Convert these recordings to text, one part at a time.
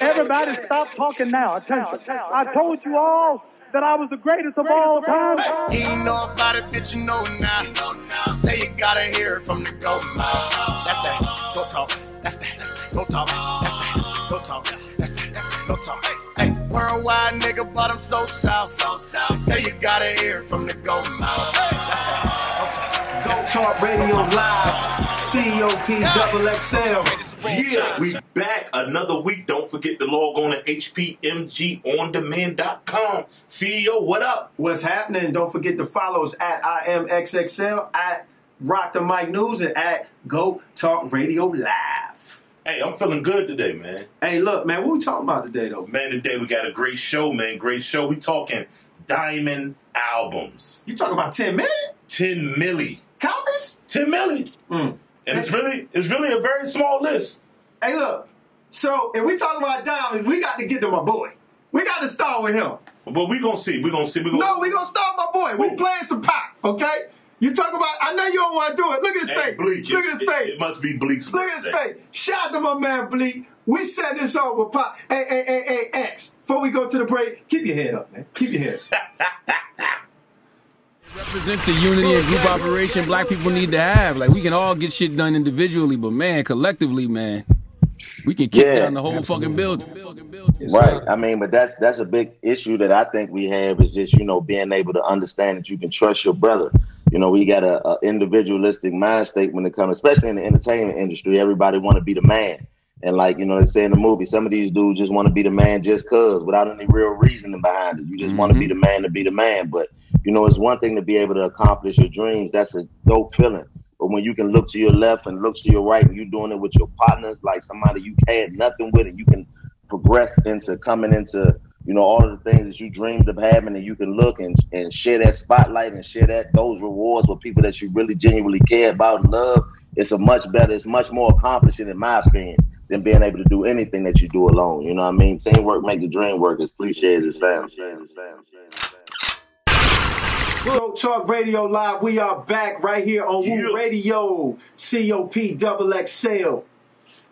Everybody stop talking now. Attention. I told you all that I was the greatest of all time. He know about it, bitch, you know now. Say you gotta hear it from the go mouth. That's that. Go talk. That's that. Go talk. That's that. Go talk. That's that. Go talk. Hey, worldwide nigga, but I'm so south. Say you gotta hear it from the go mouth. That's that. Go Talk Radio Live, COP Double XL. Yeah, we back another week. Don't forget to log on to HPMGOnDemand.com. CEO, what up? What's happening? Don't forget to follow us at IMXXL, at Rock the Mic News, and at Go Talk Radio Live. Hey, I'm feeling good today, man. Hey, look, man, what we talking about today, though? Man, today we got a great show, man. Great show. We talking diamond albums. You talking about 10 million 10 milli. copies? 10 million. Mm. And it's really it's really a very small list. Hey, look. So, if we talk about diamonds, we got to get to my boy. We got to start with him. But we gonna see. we gonna see. we gonna No, we gonna start with my boy. We playing some pop, okay? You talk about, I know you don't want to do it. Look at his Hey, face. Bleak. Look at his face. It, must be Bleak's Look at his face. Shout out to my man Bleak. We set this up with Pop. Hey, hey, hey, hey, X. Before we go to the break, keep your head up, man. Keep your head up. represents the unity and group operation black people need to have. Like we can all get shit done individually, but man, collectively, man, we can kick Yeah, down the whole fucking building. Right. I mean, but that's that's a big issue that I think we have is just you know being able to understand that you can trust your brother. You know, we got a, a individualistic mind state when it comes, especially in the entertainment industry. Everybody want to be the man, and like you know, they say in the movie, some of these dudes just want to be the man just cause, without any real reasoning behind it. You just want to be mm-hmm. the man to be the man. But you know, it's one thing to be able to accomplish your dreams. That's a dope feeling. But when you can look to your left and look to your right, and you're doing it with your partners, like somebody you had nothing with, and you can progress into coming into you know all of the things that you dreamed of having, and you can look and and share that spotlight and share that those rewards with people that you really genuinely care about and love. It's a much better, it's much more accomplishing in my opinion than being able to do anything that you do alone. You know what I mean? Teamwork make the dream work. As cliche as it sounds. Go Talk Radio Live. We are back right here on Yeah. Woo Radio. COP Double XL.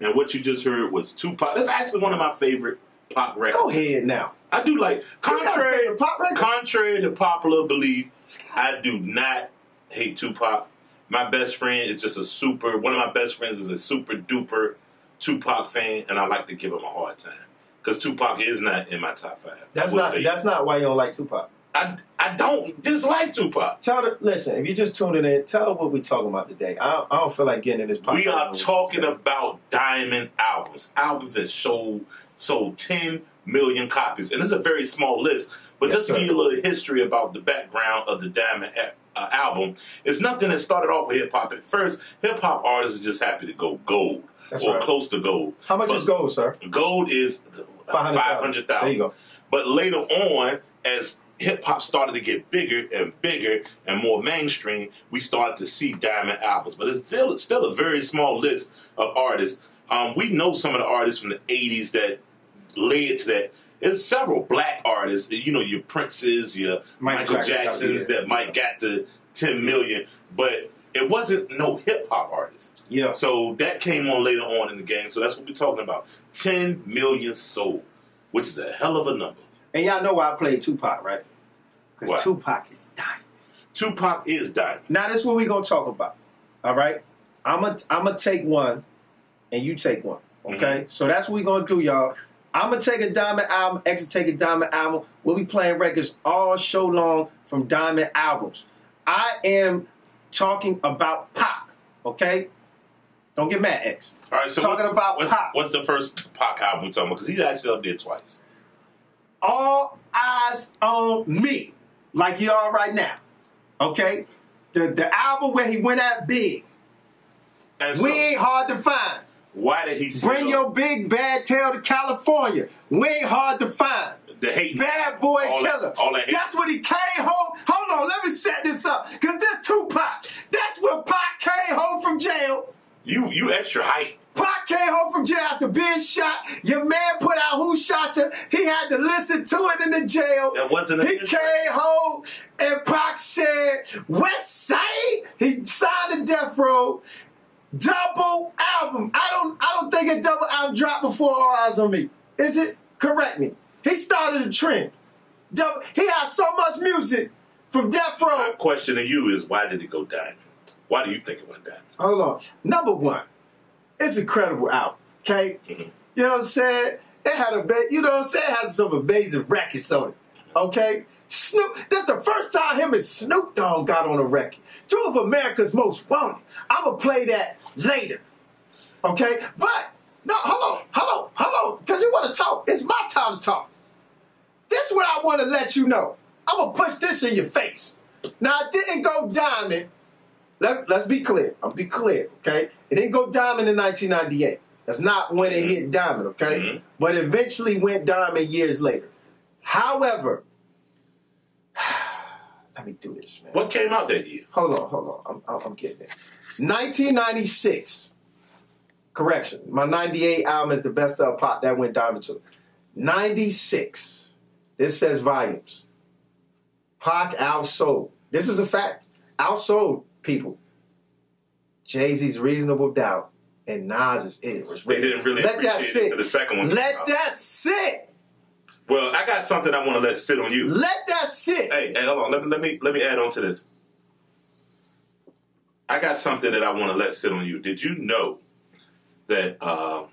And what you just heard was Tupac. That's actually one of my favorite pop records. Go ahead now. I do like You got a contrary contrary to popular belief, I do not hate Tupac. My best friend is just a super one of my best friends is a super duper Tupac fan, and I like to give him a hard time. Because Tupac is not in my top five. That's not that's not why you don't like Tupac. I, I don't dislike Tupac. Tell the listen, if you're just tuning in, tell her what we're talking about today. I don't, I don't feel like getting in this pop. We are talking about diamond albums, albums that sold sold 10 million copies, and it's a very small list. But Yes, just to sir. give you a little history about the background of the diamond a- uh, album, it's nothing that started off with hip hop. At first, hip hop artists are just happy to go gold That's or right. close to gold. How much But is gold, sir? Gold is 500,000. hundred There you go. But later on, as hip hop started to get bigger and bigger and more mainstream, we started to see diamond albums. But it's still it's still a very small list of artists. Um, we know some of the artists from the '80s that led to that. There's several black artists, you know, your Princes, your Michael Michael, Jackson, Jacksons that might got the 10 million, but it wasn't no hip hop artists. Yeah. So that came on later on in the game. So that's what we're talking about. 10 million sold, which is a hell of a number. And y'all know why I played Tupac, right? Because Tupac is dying. Tupac is diamond. Now this is what we're gonna talk about. All right. I'm gonna I'm gonna take one, and you take one. Mm-hmm. Okay. So that's what we're gonna do, y'all. I'm gonna take a diamond album. X take a diamond album. We'll be playing records all show long from diamond albums. I am talking about Pac. Okay. Don't get mad, X. All right, so Talking what's, about what's, Pac. what's the first Pac album we're talking about? Because he's actually up there twice. all eyes on me, like you are right now. Okay? The the album where he went out big. So, We ain't hard to find. why did he Bring your big bad tail to California. We ain't hard to find. the hate? Bad boy all killer. That, all that hate. That's when he came home. Hold on, let me set this up. Cause this Tupac. That's where Pac came home from jail. You you extra hype. Pac came home from jail after being shot. Your man put out who shot you. He had to listen to it in the jail. That wasn't a He diss came home and Pac said, West Side. He signed the death row. double album. I don't I don't think a double album dropped before All Eyes on Me. Is it? Correct me. He started a trend. Double, he has so much music from Death Row. My question to you is why did it go diamond? Why do you think it went diamond? Hold on. Number one, it's an incredible album. Okay, Mhm. you know what I'm saying? It had a ba- you know what I'm saying? It had some amazing records on it. Okay, Snoop. That's the first time him and Snoop Dogg got on a record. Two of America's most wanted. I'm gonna play that later. Okay, but no, hold on, hold on, hold on, because you want to talk. It's my time to talk. This is what I want to let you know. I'm gonna push this in your face. Now I didn't go diamond. Let, let's be clear. I'll be clear, okay? It didn't go diamond in 1998. That's not when it hit diamond, okay? Mhm. But eventually went diamond years later. However, let me do this, man. What came out that year? Hold on, hold on. I'm, I'm, getting there. 1996. Correction. My 98 album is the best of pop that went diamond too. 96. This says volumes. Pac outsold. This is a fact. Outsold people. Jay Z's Reasonable Doubt and Nas's It was They didn't really Let that sit. the second one Let that sit. Well, I got something I want to let sit on you. Let that sit. Hey, hey, hold on. Let me let me let me add on to this. I got something that I want to let sit on you. Did you know that uh,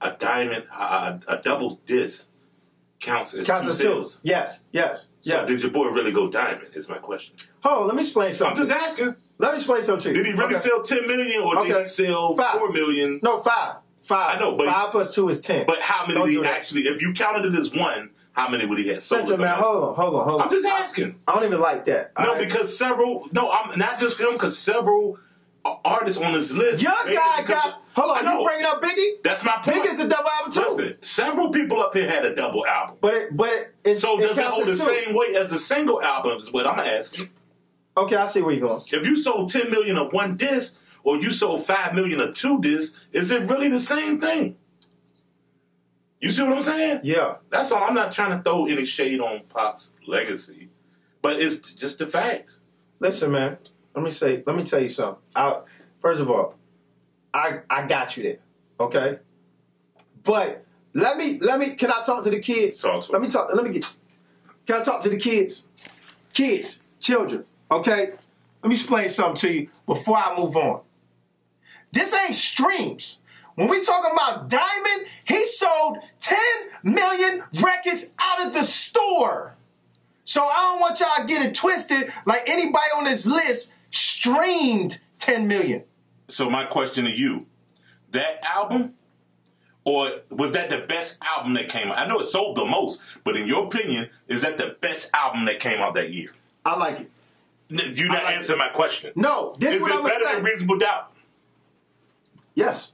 a diamond, a, a double disc, counts as Counts two as sales? Yes, yes, So yes. did your boy really go diamond? Is my question. Oh, let me explain something. I'm just asking. Let me explain something to you. Did he really Okay. sell ten million or did he sell Five. four million? No, five. Five. I know, but- five plus two is ten. But how many Don't did he actually? If you counted it as one, how many would he have sold? Listen, man, hold on, hold on, hold on. I'm just asking. I don't even like that. No, right? because several. No, I'm not just him. Because several artists on this list. young guy got. Hold I on, you bringing up Biggie? That's my point. Biggie's a double album too. Listen, several people up here had a double album. But it, but it, it's So it does it hold the two. same weight as the single albums? Is what I'm asking. Okay, I see where you're going. If you sold 10 million of one disc, or you sold 5 million of two discs, is it really the same thing? You see what I'm saying? Yeah. That's all. I'm not trying to throw any shade on Pac's legacy, but it's just the fact. Listen, man. Let me say. Let me tell you something. I, first of all, I I got you there. Okay. But let me let me. Can I talk to the kids? Talk to Let me talk. Let me get. Can I talk to the kids? Kids, children. Okay. Let me explain something to you before I move on. This ain't streams. When we talk about Diamond, he sold 10 million records out of the store. So I don't want y'all to get it twisted like anybody on this list streamed 10 million. So my question to you: that album, or was that the best album that came out? I know it sold the most, but in your opinion, is that the best album that came out that year? I like it. You not like answering my question. No, this Is is what it I'm better say. than Reasonable Doubt? yes.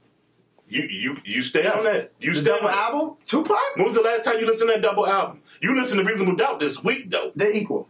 You you you stay yes. on that. You the stay double on that. album, Tupac, When was the last time you listened to that double album? You listened to Reasonable Doubt this week though. they're equal.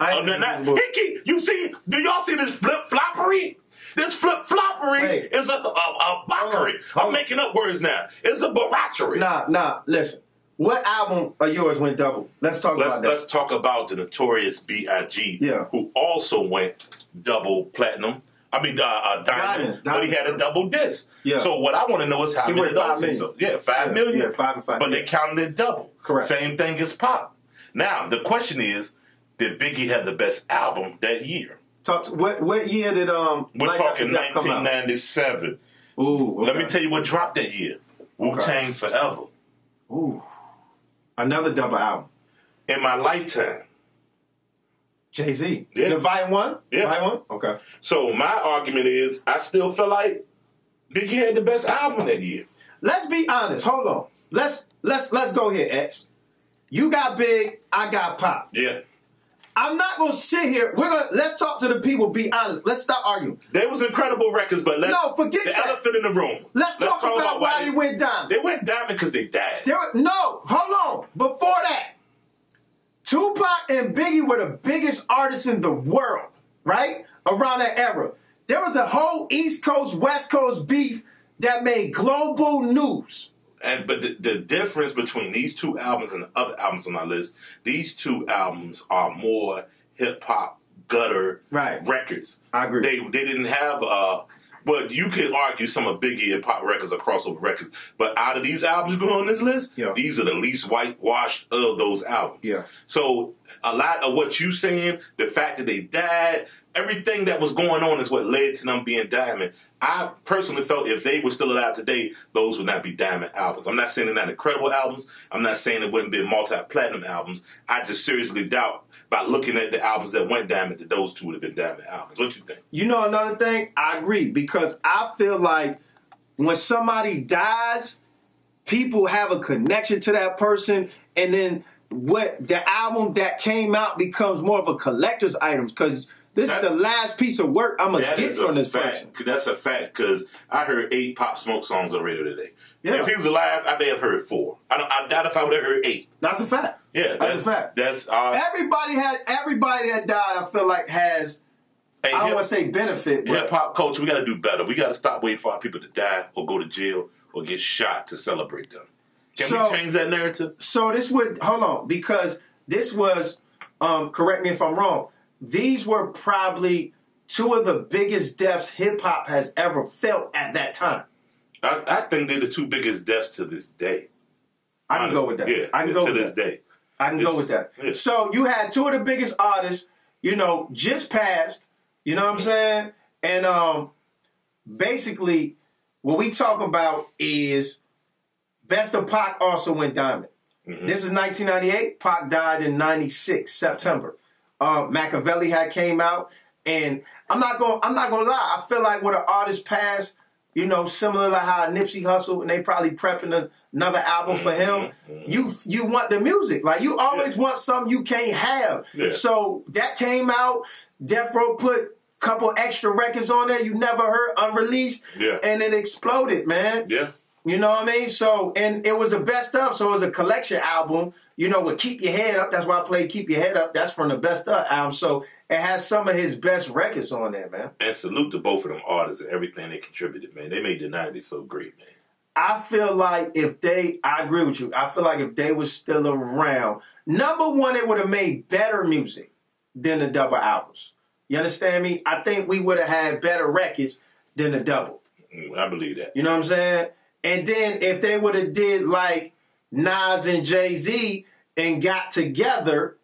I Oh, ain't no, not, Hickey, you see? Do y'all see this flip floppery? This flip floppery Hey. is a, a, a on, I'm making up words now. It's a baratchery. Nah, nah, listen. What album of yours went double? Let's talk Let's about that. let's talk about the notorious B.I.G. Yeah. who also went double platinum. I mean, uh, uh, diamond, Diamond, but he had a double disc. Yeah. So what I want to know is how He many went of those five million. sold. Yeah, five Yeah, million. yeah, five and five, But yeah. they counted it double. Correct. Same thing as pop. Now the question is, did Biggie have the best album that year? Talk to, what what year did um We're Life talking After Death come out? 1997. Ooh, Let me tell you what dropped that year. Wu Tang Forever. Ooh. Another double album. In my lifetime. Jay Z. Yeah. The Volume One. Yeah. Volume One. Okay. So my argument is, I still feel like Biggie had the best album that year. Let's be honest. Hold on. Let's let's let's go here, X. You got big. I got pop. Yeah. I'm not gonna sit here. We're gonna let's talk to the people. Be honest. Let's stop arguing. There was incredible records, but let's No, forget the that. elephant in the room. Let's, talk, about, why they went down. They went diamond because they died. There were, no, hold on. Before that, Tupac and Biggie were the biggest artists in the world, right? Around that era. There was a whole East Coast, West Coast beef that made global news. And but the, the difference between these two albums and the other albums on my list, these two albums are more hip hop gutter Right. records. I agree. They they didn't have uh Well, you could argue some of Biggie and Pop records are crossover records, but out of these albums going on this list, Yeah. these are the least whitewashed of those albums. Yeah. So a lot of what you saying, the fact that they died, everything that was going on is what led to them being diamond. I personally felt if they were still alive today, those would not be diamond albums. I'm not saying they're not incredible albums. I'm not saying it wouldn't be multi-platinum albums. I just seriously doubt by looking at the albums that went diamond that those two would have been diamond albums. What you think? You know another thing? I agree because I feel like when somebody dies, people have a connection to that person, and then what the album that came out becomes more of a collector's item because this is the last piece of work I'm gonna get from this fact. person. That's a fact because I heard eight Pop Smoke songs on the radio today. Yeah. If he was alive, I may have heard four. I, don't, I doubt if I would have heard eight. That's a fact. Yeah, that's, a fact. That's uh, Everybody had everybody that died. I feel like has hey, I don't want to say benefit, hip hop culture. We got to do better. We got to stop waiting for our people to die or go to jail or get shot to celebrate them. Can So- we change that narrative? So this would hold on because this was um, correct me if I'm wrong. These were probably two of the biggest deaths hip hop has ever felt at that time. I, I think they're the two biggest deaths to this day. I can go with that. Yeah, I can go to with this that. day. I can It's- go with that. yeah. So you had two of the biggest artists, you know, just passed. You know what I'm saying? And um, basically, what we talk about is Best of Pac also went diamond. Mm-hmm. This is 1998. Pac died in 96 September. Uh, Machiavelli had came out, and I'm not gonna I'm not to lie. I feel like when an artist passed, you know, similar to how Nipsey Hussle, and they probably prepping another album for him. Mm-hmm. You you want the music, like you always want something you can't have. Yeah. So that came out. Death Row put a couple extra records on there you never heard unreleased, Yeah. and it exploded, man. Yeah. You know what I mean? So, and it was a best of, so it was a collection album, you know, with Keep Your Head Up. That's why I played Keep Your Head Up. That's from the best of album. So it has some of his best records on there, man. And salute to both of them artists and everything they contributed, man. They made the 90s so great, man. I feel like if they, I agree with you. I feel like if they was still around, number one, it would have made better music than the double albums. You understand me? I think we would have had better records than the double. Mm, I believe that. You know what I'm saying? And then if they would have did like Nas and Jay Z and got together,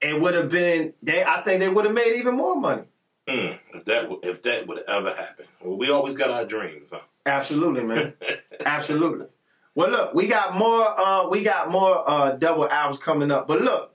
it would have been they. I think they would have made even more money. Mm, if that if that would ever happen, well, we always got our dreams, huh? Absolutely, man. Absolutely. Well, look, we got more. Uh, we got more uh, double albums coming up. But look,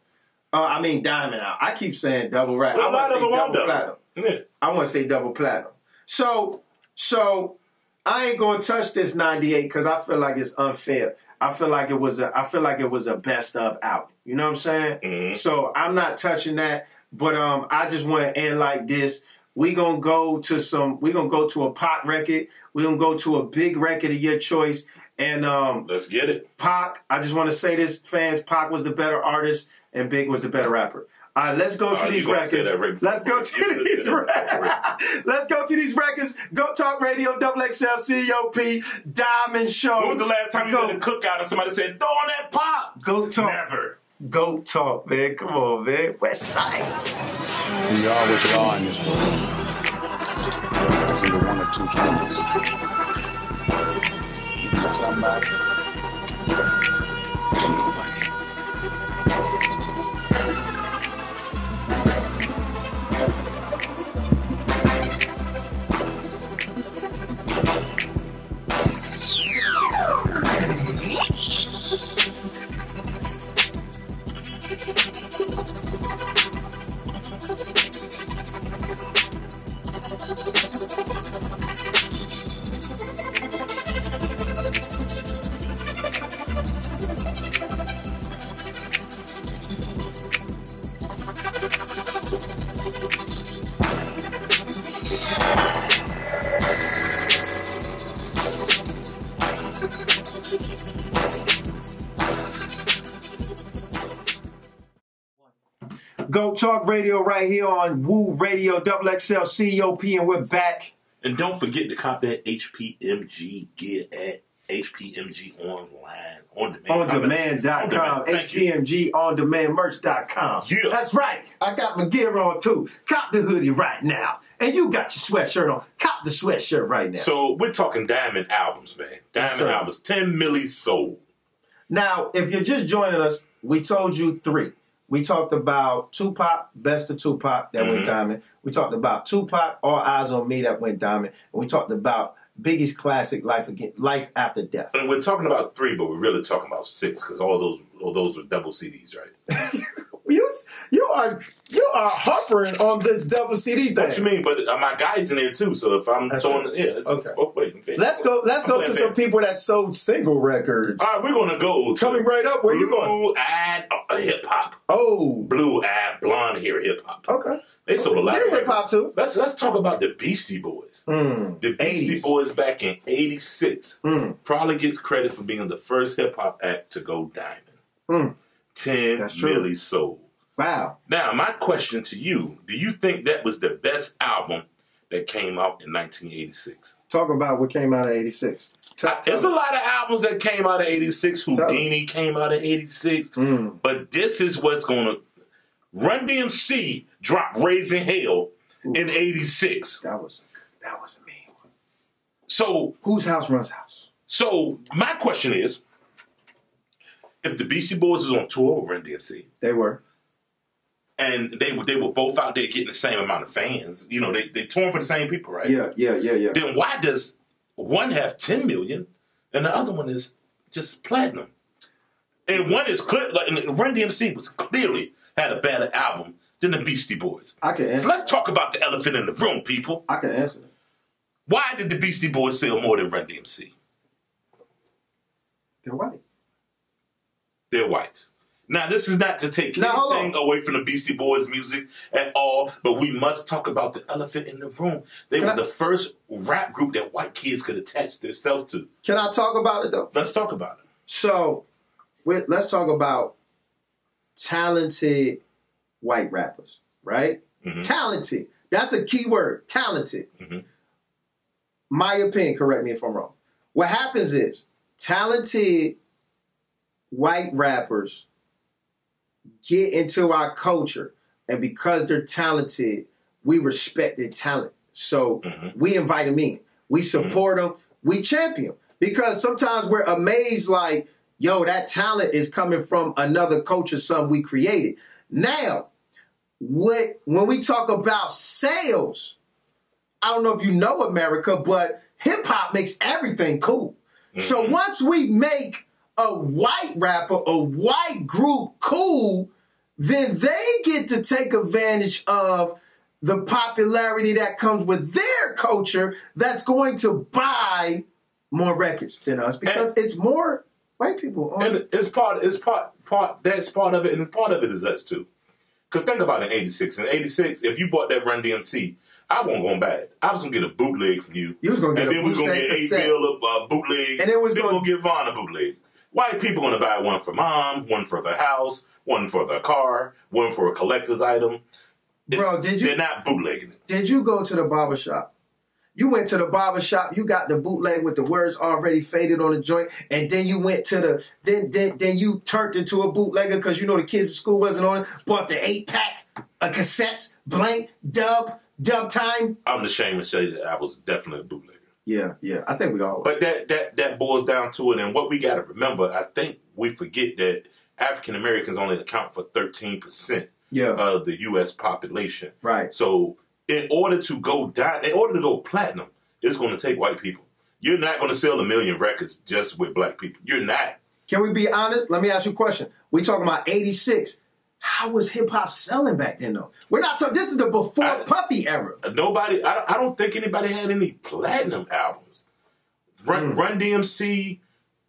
uh, I mean diamond out. I keep saying double right. Well, I want to say them are double double. platinum. Yeah. I want to say double platinum. So, so I ain't gonna touch this '98 because I feel like it's unfair. I feel like it was a. I feel like it was a best of out. You know what I'm saying? Mhm. So I'm not touching that. But um, I just want to end like this. We gonna go to some. We gonna go to a pop record. We gonna go to a big record of your choice. And um, Let's get it. Pac, I just want to say this, fans. Pac was the better artist, and Big was the better rapper. All right, let's go to Oh, these records. right let's go to you these gonna say that records. let's go to these records. Go Talk Radio, Double XL, COP, Diamond Show. When was the last time you go, had a cookout and somebody said, "Throw on that pop"? Go Talk. Never. Go Talk, man. Come on, man. West Side. So you are what you are in this world. It's either one or two things. Somebody. Radio right here on Woo Radio, Double XL, COP, and we're back. And don't forget to cop that HPMG gear at HPMG online on demand. On demand.com, demand. Thank you. HPMG on demand merch.com. Yeah. That's right. I got my gear on too. Cop the hoodie right now. And you got your sweatshirt on. Cop the sweatshirt right now. So we're talking diamond albums, man. Diamond sir. albums, ten milli sold. Now, if you're just joining us, we told you three. We talked about Tupac, Best of Tupac, that went Mhm. diamond. We talked about Tupac, All Eyes on Me, that went diamond. And we talked about Biggie's classic, Life Again, Life After Death. And we're talking about three, but we're really talking about six because all those all those are double CDs, right? You, you are you are hovering on this double CD thing. What you mean? But uh, my guy's in there too. So if I'm That's throwing, true. yeah, it's, Okay. both ways. Okay. Let's go. Let's I'm go to some people that sold single records. All right, we're gonna go to Coming right up. Where you going? blue eyed uh, hip hop, Oh, blue eyed blonde hair hip hop. okay. They sold a lot They're of hip hop too. Let's let's talk about the Beastie Boys. Mm. The Beastie 80s. Boys back in '86 Mm. probably gets credit for being the first hip hop act to go diamond. Mm. Ten That's milli sold. Wow. Now, my question to you: Do you think that was the best album that came out in 1986? Talk about what came out of '86. There's a lot of albums that came out of '86. Houdini came out of '86, Mm. but this is what's going to Run DMC dropped "Raising Hell" in '86. That was that was a mean one. So, Whose house runs house? so my question is: If the Beastie Boys was on tour with Run DMC, They were. And they were they were both out there getting the same amount of fans, you know, they they touring for the same people, right? Yeah, yeah, yeah, yeah. then why does one have 10 million and the other one is just platinum? And one is clear, like Run DMC was clearly had a better album than the Beastie Boys. I can So let's talk about the elephant in the room, people. I can answer. Why did the Beastie Boys sell more than Run DMC? They're white. They're white. Now, this is not to take Now, anything away from the Beastie Boys music at all, but we must talk about the elephant in the room. They Can were I- the first rap group that white kids could attach themselves to. Can I talk about it though? Let's talk about it. So, let's talk about talented white rappers, right? Mhm. Talented. That's a key word. Talented. Mhm. My opinion. Correct me if I'm wrong. What happens is talented white rappers get into our culture, and because they're talented, we respect their talent. So Mhm. we invite them in. We support them. We champion because sometimes we're amazed, like, yo, that talent is coming from another culture, something we created. Now, what when we talk about sales, I don't know if you know America, but hip hop makes everything cool. So once we make a white rapper, a white group cool, then they get to take advantage of the popularity that comes with their culture that's going to buy more records than us because it's more white people on And it's part, it's part, part. That's part of it, and part of it is us too. Because think about it, in '86. In '86, if you bought that Run DMC, I wasn't gonna buy it. I was gonna get a bootleg from you. You was gonna get and a then we was gonna get a bill of uh, bootleg, And it was gonna- we'll get Vaughn a bootleg. White people gonna buy one for mom, one for the house, one for the car, one for a collector's item. It's- Bro, did you- They're not bootlegging it. Did you go to the barber shop? You went to the barber shop, you got the bootleg with the words already faded on the joint, and then you went to the then then, then you turned into a bootlegger because you know the kids at school wasn't on it, bought the eight pack, a cassette, blank, dub, dub time. I'm ashamed to say that I was definitely a bootlegger. Yeah, yeah. I think we all But that that that boils down to it, and what we got to remember, I think we forget that African Americans only account for thirteen percent Yeah. of the U.S. population. Right. So, in order to go down, in order to go platinum, it's going to take white people. You're not going to sell a million records just with black people. You're not. Can we be honest? Let me ask you a question. We talking about 86. How was hip hop selling back then though? We're not talking this is the before I- Puffy era. Nobody. I, I don't think anybody had any platinum albums. Run, Mm. Run DMC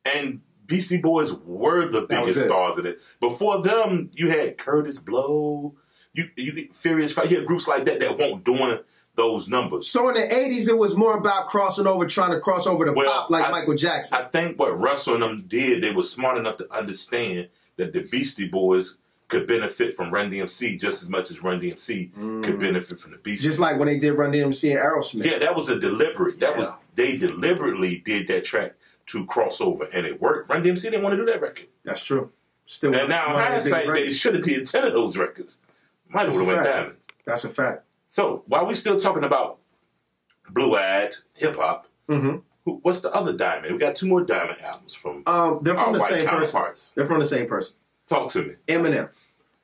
and Beastie Boys were the biggest stars of it. Before them, you had Kurtis Blow, you you Furious Five. You had groups like that that weren't doing those numbers. So in the 80s it was more about crossing over, trying to cross over the Well, pop like I- Michael Jackson. I think what Russell and them did, they were smart enough to understand that the Beastie Boys could benefit from Run DMC just as much as Run DMC could benefit from the Beastie. Mm. Just like when they did Run DMC and Aerosmith. Yeah, that was a deliberate. That was they deliberately did that track to cross over, and it worked. Run DMC didn't want to do that record, That's true. Still, and now in one of their big hindsight, they should have did ten of those records. Might have went diamond. That's a fact. So while we're still talking about blue eyed hip hop, mm-hmm. who- what's the other diamond? We got two more diamond albums from Um, they're from the white same person. They're from the same person. Talk to me, Eminem.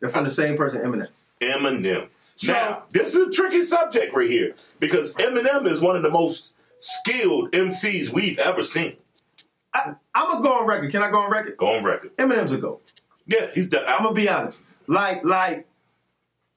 They're from the same person. Eminem. Eminem. So- now this is a tricky subject right here because Eminem is one of the most skilled MCs we've ever seen. I, I'm gonna go on record. Can I go on record? Go on record. Eminem's a go. Yeah, he's done. I'm gonna be honest. Like, like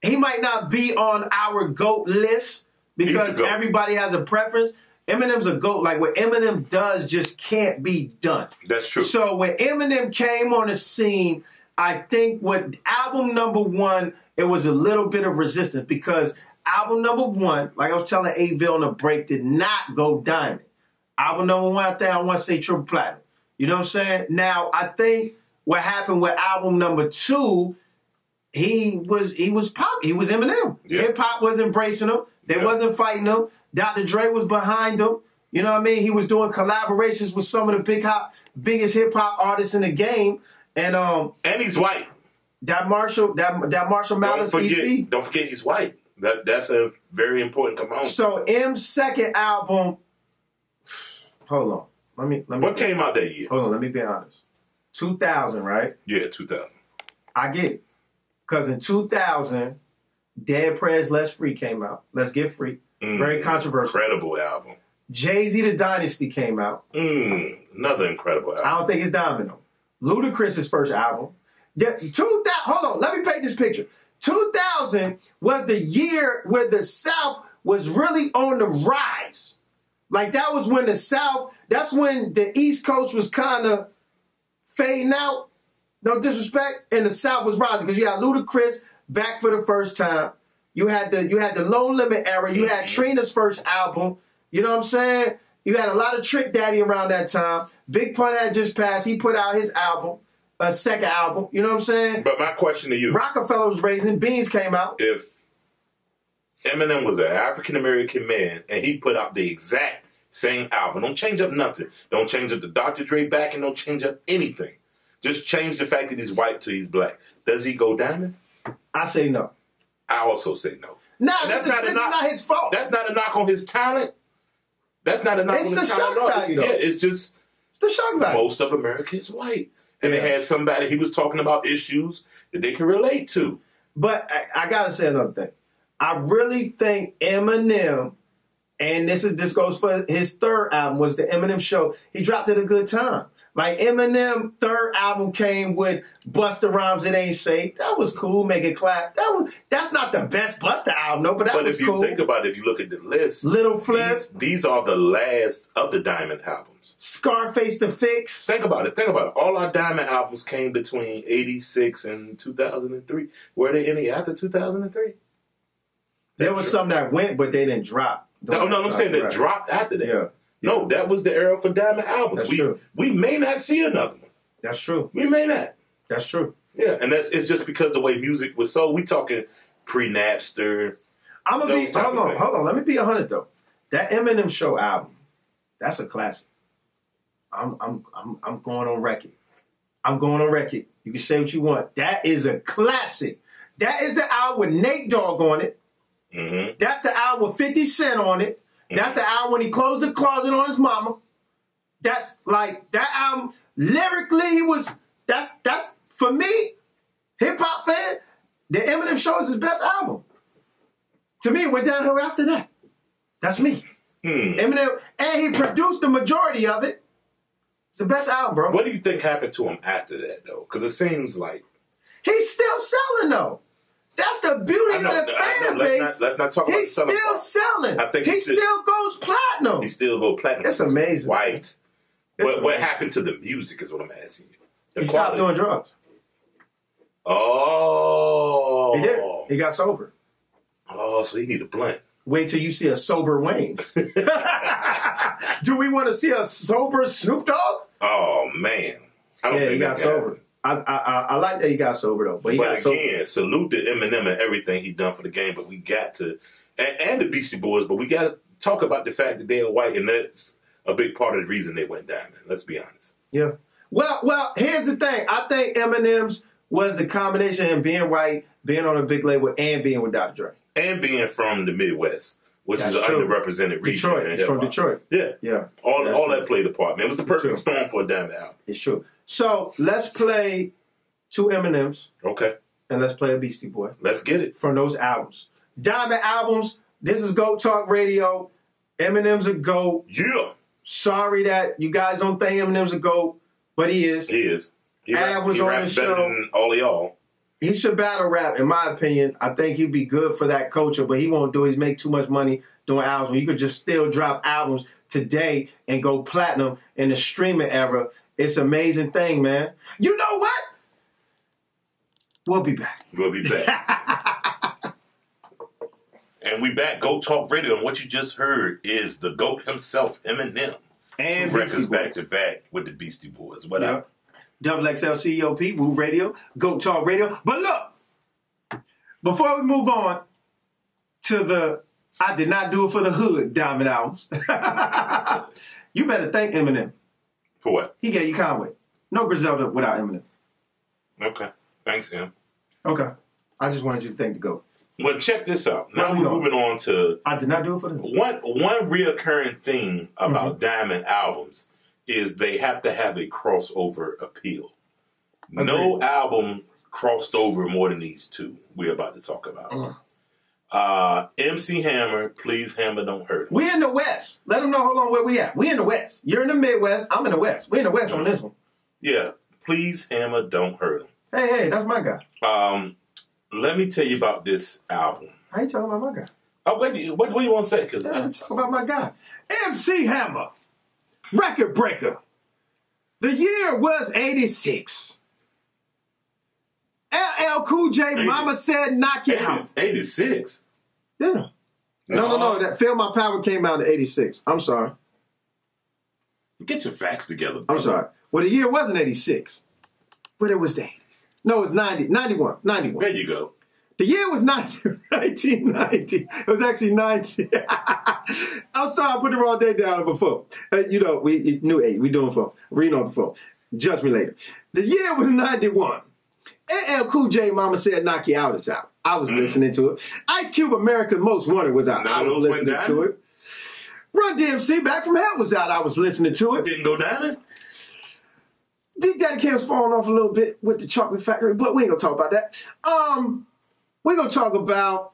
he might not be on our goat list because goat. everybody has a preference. Eminem's a goat. Like what Eminem does just can't be done. That's true. So when Eminem came on the scene, I think with album number one, it was a little bit of resistance because album number one, like I was telling Aville on the break, did not go diamond. Album number one out there, I want to say triple platinum. You know what I'm saying? Now I think what happened with album number two, he was he was pop, he was Eminem. Yeah. Hip hop was embracing him. They Yeah. wasn't fighting him. Dr. Dre was behind him. You know what I mean? He was doing collaborations with some of the big hop, biggest hip hop artists in the game. And um, and he's white. that Marshall, that that Marshall Don't Malice forget. EP. Don't forget he's white. That that's a very important component. So M's second album. Hold on, let me let me. what came out that year? Hold on, let me be honest. 2000, right? Yeah, 2000. I get it. Because in 2000, Dead Prez Let's Free came out. Let's Get Free. Mm, Very controversial. Incredible album. Jay Z The Dynasty came out. Mm, another incredible album. I don't think it's Domino. Ludacris's first album. The, 2000, hold on, let me paint this picture. 2000 was the year where the South was really on the rise. Like that was when the South, that's when the East Coast was kind of fading out. No disrespect, and the South was rising because you had Ludacris back for the first time. You had the you had the No Limit era. You had Trina's first album. You know what I'm saying? You had a lot of Trick Daddy around that time. Big Pun had just passed. He put out his album, a second album. You know what I'm saying? But my question to you: Roc-A-Fella was raising. Beans came out. If Eminem was an African American man and he put out the exact same album, don't change up nothing. Don't change up the Dr. Dre back and don't change up anything. Just change the fact that he's white to he's black. Does he go diamond? I say no. I also say no. No, And this, is, a this is knock- not his fault. That's not a knock on his talent. That's not a knock It's on the shock talent. at all. value. Yeah, it's just it's the shock value. most of America is white. And Yeah. they had somebody, he was talking about issues that they can relate to. But I, I gotta say another thing. I really think Eminem, and this is this goes for his third album, was the Eminem Show. He dropped at a good time. Like Eminem third album came with Busta Rhymes, It Ain't Safe. That was cool. Make it clap. That was that's not the best Busta album, no, but that But was cool. But if you think about it, if you look at the list, Little Flip, these, these are the last of the Diamond albums. Scarface the Fix. Think about it. Think about it. All our Diamond albums came between 86 and 2003. Were they any after 2003? There was some that went, but they didn't drop. No, no, I'm saying that Right. dropped after that. Yeah. No, that was the era for Diamond albums. That's we, true. we may not see another one. That's true. We may not. That's true. Yeah, and that's it's just because the way music was so. We talking pre Napster. I'm gonna be hold on, hold on. Let me be a hundred though. That Eminem Show album, that's a classic. I'm I'm I'm I'm going on record. I'm going on record. You can say what you want. That is a classic. That is the album with Nate Dogg on it. Mm-hmm. That's the album with 50 Cent on it. That's the album when he closed the closet on his mama. That's like that album lyrically he was that's that's for me, hip hop fan, the Eminem Show is his best album. To me, it went downhill after that. That's me. Hmm. Eminem, and he produced the majority of it. It's the best album, bro. What do you think happened to him after that, though? Because it seems like He's still selling though. That's the beauty know, of the I fan know. Let's base. not- let's not talk about He's selling still selling. I think he he should- still goes platinum. he still goes platinum. It's amazing. White. It's What, what happened to the music is what I'm asking you. The he stopped doing drugs. Oh, He did. He got sober. Oh, so he need a blunt. Wait till you see a sober Wayne. Do we want to see a sober Snoop Dogg? Oh man, I don't Yeah, think he got sober. I, I I I like that he got sober though, but he But got sober. again, salute to Eminem and everything he done for the game. But we got to, and, and the Beastie Boys. But we got to talk about the fact that they're white, and that's a big part of the reason they went diamond. Let's be honest. Yeah. Well, well, here's the thing. I think Eminem's was the combination of him being white, being on a big label, and being with Dr. Dre. And being from the Midwest, which That's is an true. underrepresented region. Detroit. from. Detroit. Yeah. Yeah. All, That's all true. that played a part, man. It was the perfect storm for a diamond album. It's true. So let's play two Eminems Okay. and let's play a Beastie Boy Let's get it. from those albums. Diamond albums. This is Go Talk Radio. Eminem's a GOAT. Yeah. Sorry that you guys don't think Eminem's a GOAT, but he is. He is. He, Av rap, was he on the better show. than all y'all. he should battle rap, in my opinion. I think he'd be good for that culture, but he won't do. it. He's make too much money doing albums. You could just still drop albums today and go platinum in the streaming era. It's an amazing thing, man. You know what? We'll be back. We'll be back. and we back. Go Talk Radio. And what you just heard is the GOAT himself, Eminem. And Two records back to back with the Beastie Boys. What Yeah. up? Double XL COP, Woo Radio, Go Talk Radio. But look, before we move on to the I did not do it for the hood Diamond albums, you better thank Eminem. For what? He gave you Conway. No Griselda without Eminem. Okay. Thanks, Em. Okay. I just wanted you to thank the GOAT. Well, check this out. Now we we're moving on to I did not do it for the hood. one one reoccurring thing about Mm-hmm. Diamond albums is they have to have a crossover appeal. No album crossed over more than these two we're about to talk about. Mm. Uh, MC Hammer, please Hammer, don't hurt. Him. We in the West. Let them know hold on where we at. We in the West. You're in the Midwest. I'm in the West. We in the West on this one. Yeah, please Hammer, don't hurt him. Hey, hey, that's my guy. Um, let me tell you about this album. How you talking about my guy? Oh, what do you, what, what do you want to say? Because Yeah, talk about my guy. MC Hammer, record breaker. The year was 86. LL Cool J, Eighty. Mama said, knock it out. 86. Yeah. No, no, no. That Feel My Power came out in 86. I'm sorry. Get your facts together. I'm sorry. Well, the year wasn't 86, but it was the 80s. No, it's 90, 91, 91. There you go. The year was 19, 1990. It was actually 90. I'm sorry, I put the wrong day down before. Uh, you know, we knew eight. We doing phone. Reading on the phone. Judge me later. The year was 91. LL Cool J Mama said knock you out, is out. I was listening to it. Ice Cube America's Most Wanted was out. None I was listening to it. Run DMC Back from Hell was out. I was listening to it. Didn't go down. it. Big Daddy Kane's falling off a little bit with the Chocolate Factory, but we ain't gonna talk about that. Um, we gonna talk about.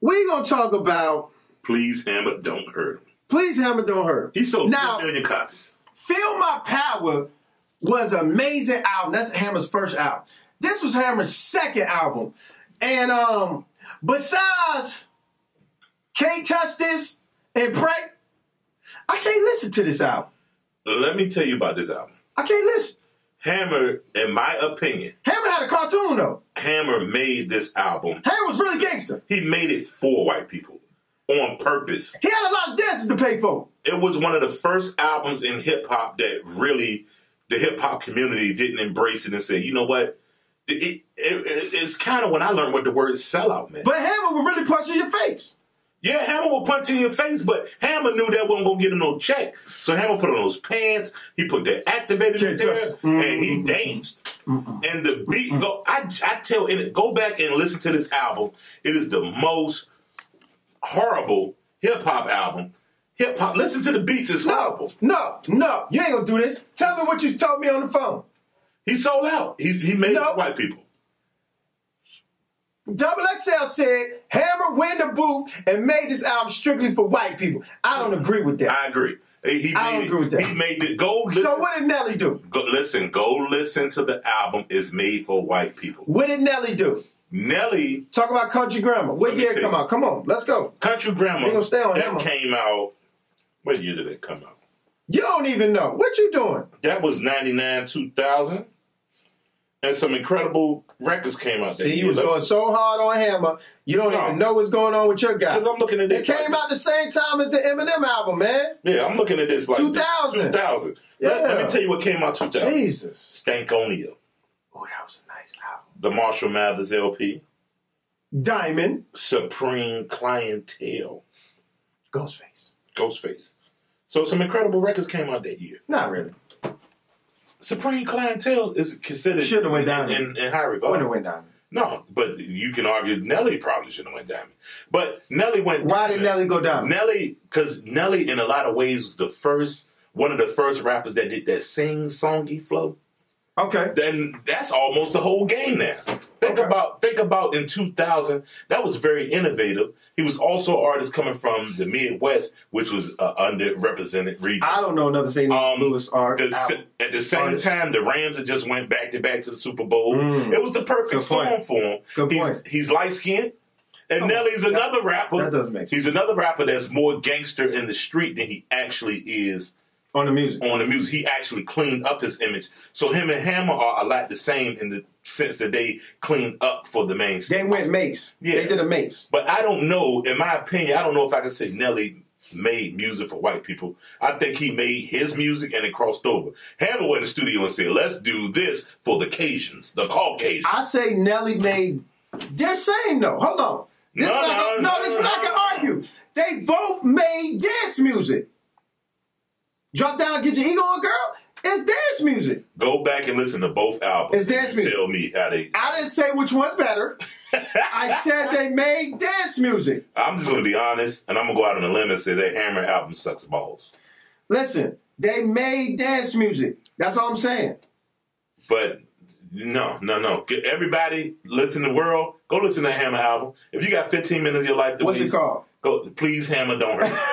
We gonna talk about. Please Hammer, don't hurt him. Please, Hammer, don't hurt. He sold Now- 2 million copies. Feel My Power was an amazing album. That's Hammer's first album. This was Hammer's second album, and um, besides, can't touch this and pray. I can't listen to this album. Let me tell you about this album. I can't listen. Hammer, in my opinion, Hammer had a cartoon though. Hammer made this album. Hammer was really gangster. He made it for white people on purpose. He had a lot of dances to pay for. It was one of the first albums in hip hop that really the hip hop community didn't embrace it and say, you know what? It, it, it- it's kind of when I learned what the word sellout meant. But Hammer would really punch in your face. Yeah, Hammer will punch you in your face, but Hammer knew that wasn't gonna get him no check. So Hammer put on those pants, he put that activated in Can't and he danced. And the beat go I I tell and go back and listen to this album. It is the most horrible hip hop album. Hip hop listen to the beats, it's No, horrible. no, no. You ain't gonna do this. Tell me what you told me on the phone. He sold out. He he made it No. white people. Double XL said Hammer went in the booth and made this album strictly for white people. I don't agree with that. I agree. He made I don't it, agree with that. He made it go listen. so what did Nelly do? go, listen, go listen to the album is made for white people. What did Nelly do? Nelly Talk about Country Grammar. What year it come out? Come on, let's go. Country Grammar. We gonna stay on that Hammer. came out. What year did it come out? You don't even know. What you doing? That was ninety nine, two thousand, and some incredible records came out. See, you was going so hard on Hammer, you don't No. even know what's going on with your guy. because I'm looking at this. It came like out the same time as the Eminem album, man. Yeah, I'm looking at this like 2000. Two thousand. Let, let me tell you what came out two thousand. Jesus. Stankonia, Oh, that was a nice album. the Marshall Mathers LP, Diamond, Supreme Clientele, Ghostface. Ghostface, So some incredible records came out that year. Not really. Supreme Clientele is considered Should've went down. in, in, high Wouldn't have went down. No, but you can argue Nelly probably should have went diamond. But Nelly went. Why did. Nelly go down? Nelly, because Nelly, in a lot of ways, was the first, one of the first rappers that did that sing songy flow. Okay. Then that's almost the whole game now. Think Okay. about, think about in 2000, that was very innovative. He was also an artist coming from the Midwest, which was uh, underrepresented region. I don't know another St. Um, Louis art. The at the same Artist. time, the Rams had just went back to back to the Super Bowl. Mm. It was the perfect storm point. for him. Good he's, point. He's light skinned. And Oh, Nelly's that- another rapper. that doesn't make sense. He's another rapper that's more gangster in the street than he actually is on the music. on the music. He actually cleaned up his image. So him and Hammer are a lot the same in the sense that they cleaned up for the main They went Mace. Yeah. They did a Mace. but I don't know, in my opinion, I don't know if I can say Nelly made music for white people. I think he made his music and it crossed over. Hammer went in the studio and said, let's do this for the Cajuns, the Caucasians. I say Nelly made. They're saying though. Hold on. This No, is not, no, no, no, this is not no. gonna argue. They both made dance music. Drop down, get your ego on, girl. It's dance music. Go back and listen to both albums. It's dance music. Tell me how they. I didn't say which one's better. I said they made dance music. I'm just going to be honest, and I'm going to go out on a limb and say that Hammer album sucks balls. Listen, they made dance music. That's all I'm saying. But no, no, no. Everybody, listen to the world. Go listen to Hammer album. If you got 15 minutes of your life to What's it waste, called? Go, please, Hammer, don't hurt.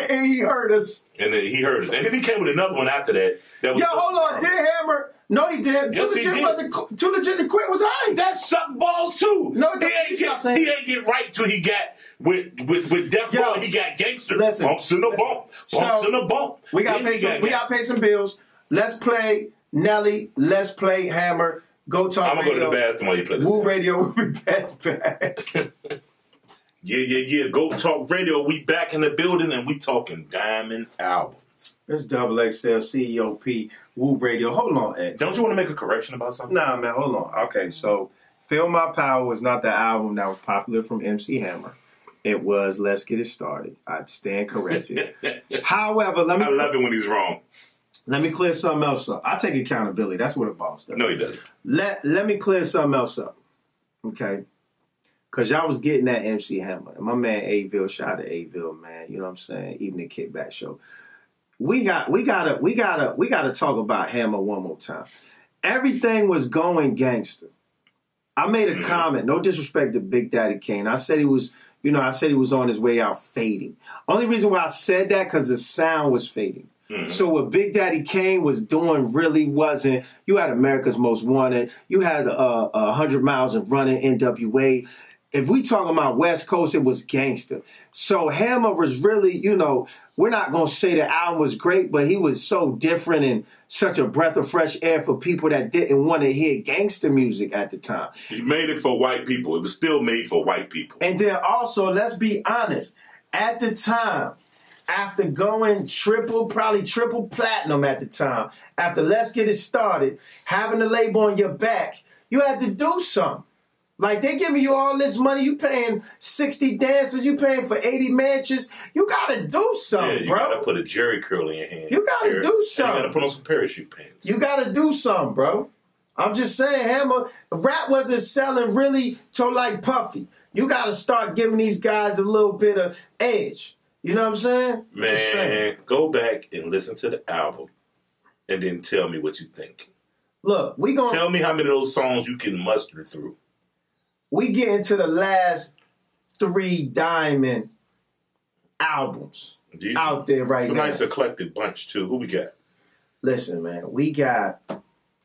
And he heard us. and then he heard us, and then he came with another one after that. That was Yo, hold on. Did Hammer? No, he did. Yes, Too legit did. wasn't. Too legit to quit was I. That sucked balls too. No, he ain't get saying- he ain't get right till he got with with with Death Yo, Row. He got gangster. listen, bumps in the listen. bump, bumps So, in the bump. We got Then to pay some. got We got to pay some bills. Let's play Nelly. Let's play Hammer. Go talk. I'm gonna go to the bathroom while you play this. Woo Radio will be back. back. Yeah, yeah, yeah. Go talk radio. We back in the building and we talking diamond albums. It's Double XL CEOP Woo Radio. Hold on, X. Don't you want to make a correction about something? Nah, man, hold on. Okay, so Feel My Power was not the album that was popular from MC Hammer. It was Let's Get It Started. I stand corrected. However, let me I love it when he's wrong. let me clear something else up. I take accountability. That's what a boss does. No, he doesn't. Let let me clear something else up. Okay. Cause y'all was getting that MC Hammer. And my man Aville, shout out to Aville, man. You know what I'm saying? Even the kickback show. We got we gotta we gotta we gotta talk about Hammer one more time. Everything was going gangster. I made a comment, no disrespect to Big Daddy Kane. I said he was, you know, I said he was on his way out fading. Only reason why I said that because the sound was fading. So what Big Daddy Kane was doing really wasn't. You had America's Most Wanted. You had uh, uh, Hundred Miles and Running NWA. If we talking about West Coast, it was gangster. So Hammer was really, you know, we're not gonna say the album was great, but he was so different and such a breath of fresh air for people that didn't want to hear gangster music at the time. He made it for white people. It was still made for white people. And then also, let's be honest, at the time, after going triple, probably triple platinum at the time, after Let's Get It Started, having the label on your back, you had to do something. Like they giving you all this money, you paying 60 dancers, you paying for 80 mansions. You gotta do Yeah, something, you bro. You gotta put a Jheri curl in your hand. You gotta Jerry. do And You something. gotta put on some parachute pants. You gotta do something, bro. I'm just saying, Hammer, rap wasn't selling really to like Puffy. You gotta start giving these guys a little bit of edge. You know what I'm saying? Just saying. Man, go back and listen to the album, and then tell me what you think. Look, we gonna Tell me how many of those songs you can muster through. We get into the last three diamond albums Jesus. out there right It's a now. nice eclectic bunch too. Who we got? Listen, man, we got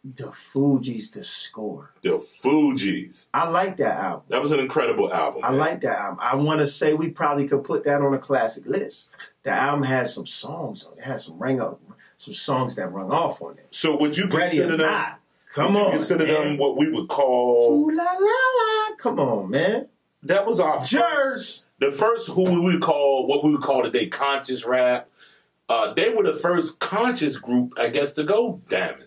the Fugees to score. The Fugees. I like that album. That was an incredible album. I man. like that album. I want to say we probably could put that on a classic list. The album has some songs on it. It has some ring up, some songs that rung off on it. So would you Ready consider not? Come on, consider man. them what we would call? Ooh la la la! Come on, man. That was our first, the first who we would call what we would call today conscious rap. Uh, they were the first conscious group, I guess, to go diamond.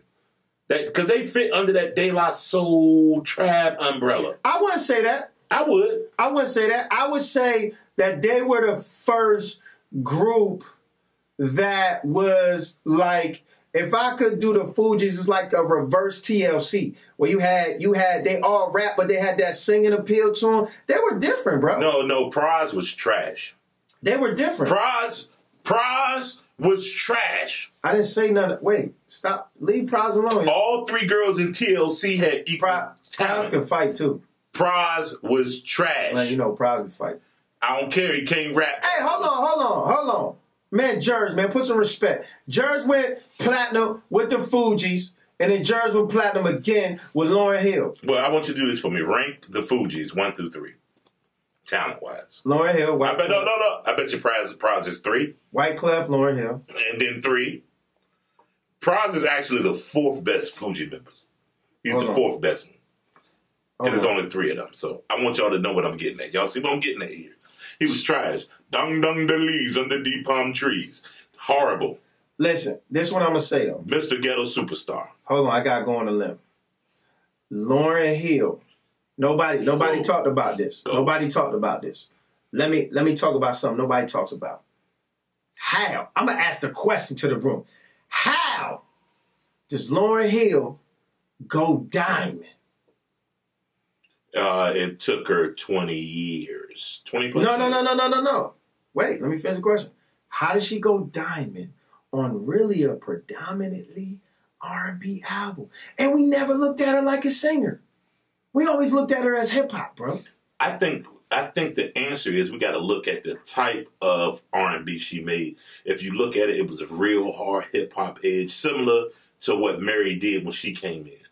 That because they fit under that De La Soul trap umbrella. I wouldn't say that. I would. I wouldn't say that. I would say that they were the first group that was like if I could do the Fugees, it's like a reverse TLC where you had you had they all rap, but they had that singing appeal to them. They were different, bro. No, no, Pras was trash. They were different. Pras, Pras was trash. I didn't say nothing. Wait, stop. Leave Pras alone. All three girls in TLC had equal Pras, Pras can fight too. Pras was trash. Man, you know Pras can fight. I don't care. He can't rap. Hey, hold on, hold on, hold on. Man, Jers, man, put some respect. Jers went platinum with the Fugees, and then Jers went platinum again with Lauryn Hill. Well, I want you to do this for me. Rank the Fugees one through three, talent wise. Lauryn Hill, I White bet no, no, no. I bet your Pras Pras is three, White Clef, Lauryn Hill. and then three. Pras is actually the fourth best Fugee members. He's Hold the on. fourth best one, and there's only three of them. So I want y'all to know what I'm getting at. Y'all see what I'm getting at here? He was trash. Dung dung the leaves under deep palm trees. Horrible. Listen, this is what I'm gonna say though. Mr. Ghetto Superstar. Hold on, I gotta go on a limb. Lauryn Hill. Nobody, nobody Go. talked about this. Go. Nobody talked about this. Let me let me talk about something nobody talks about. How? I'm gonna ask the question to the room. How does Lauryn Hill go diamond? Uh, it took her 20 years. 20 plus No, no, no, no, no, no, no. Wait, let me finish the question. How did she go diamond on really a predominantly R&B album? And we never looked at her like a singer. We always looked at her as hip hop, bro. I think I think the answer is we got to look at the type of R and B she made. If you look at it, it was a real hard hip hop edge, similar to what Mary did when she came in.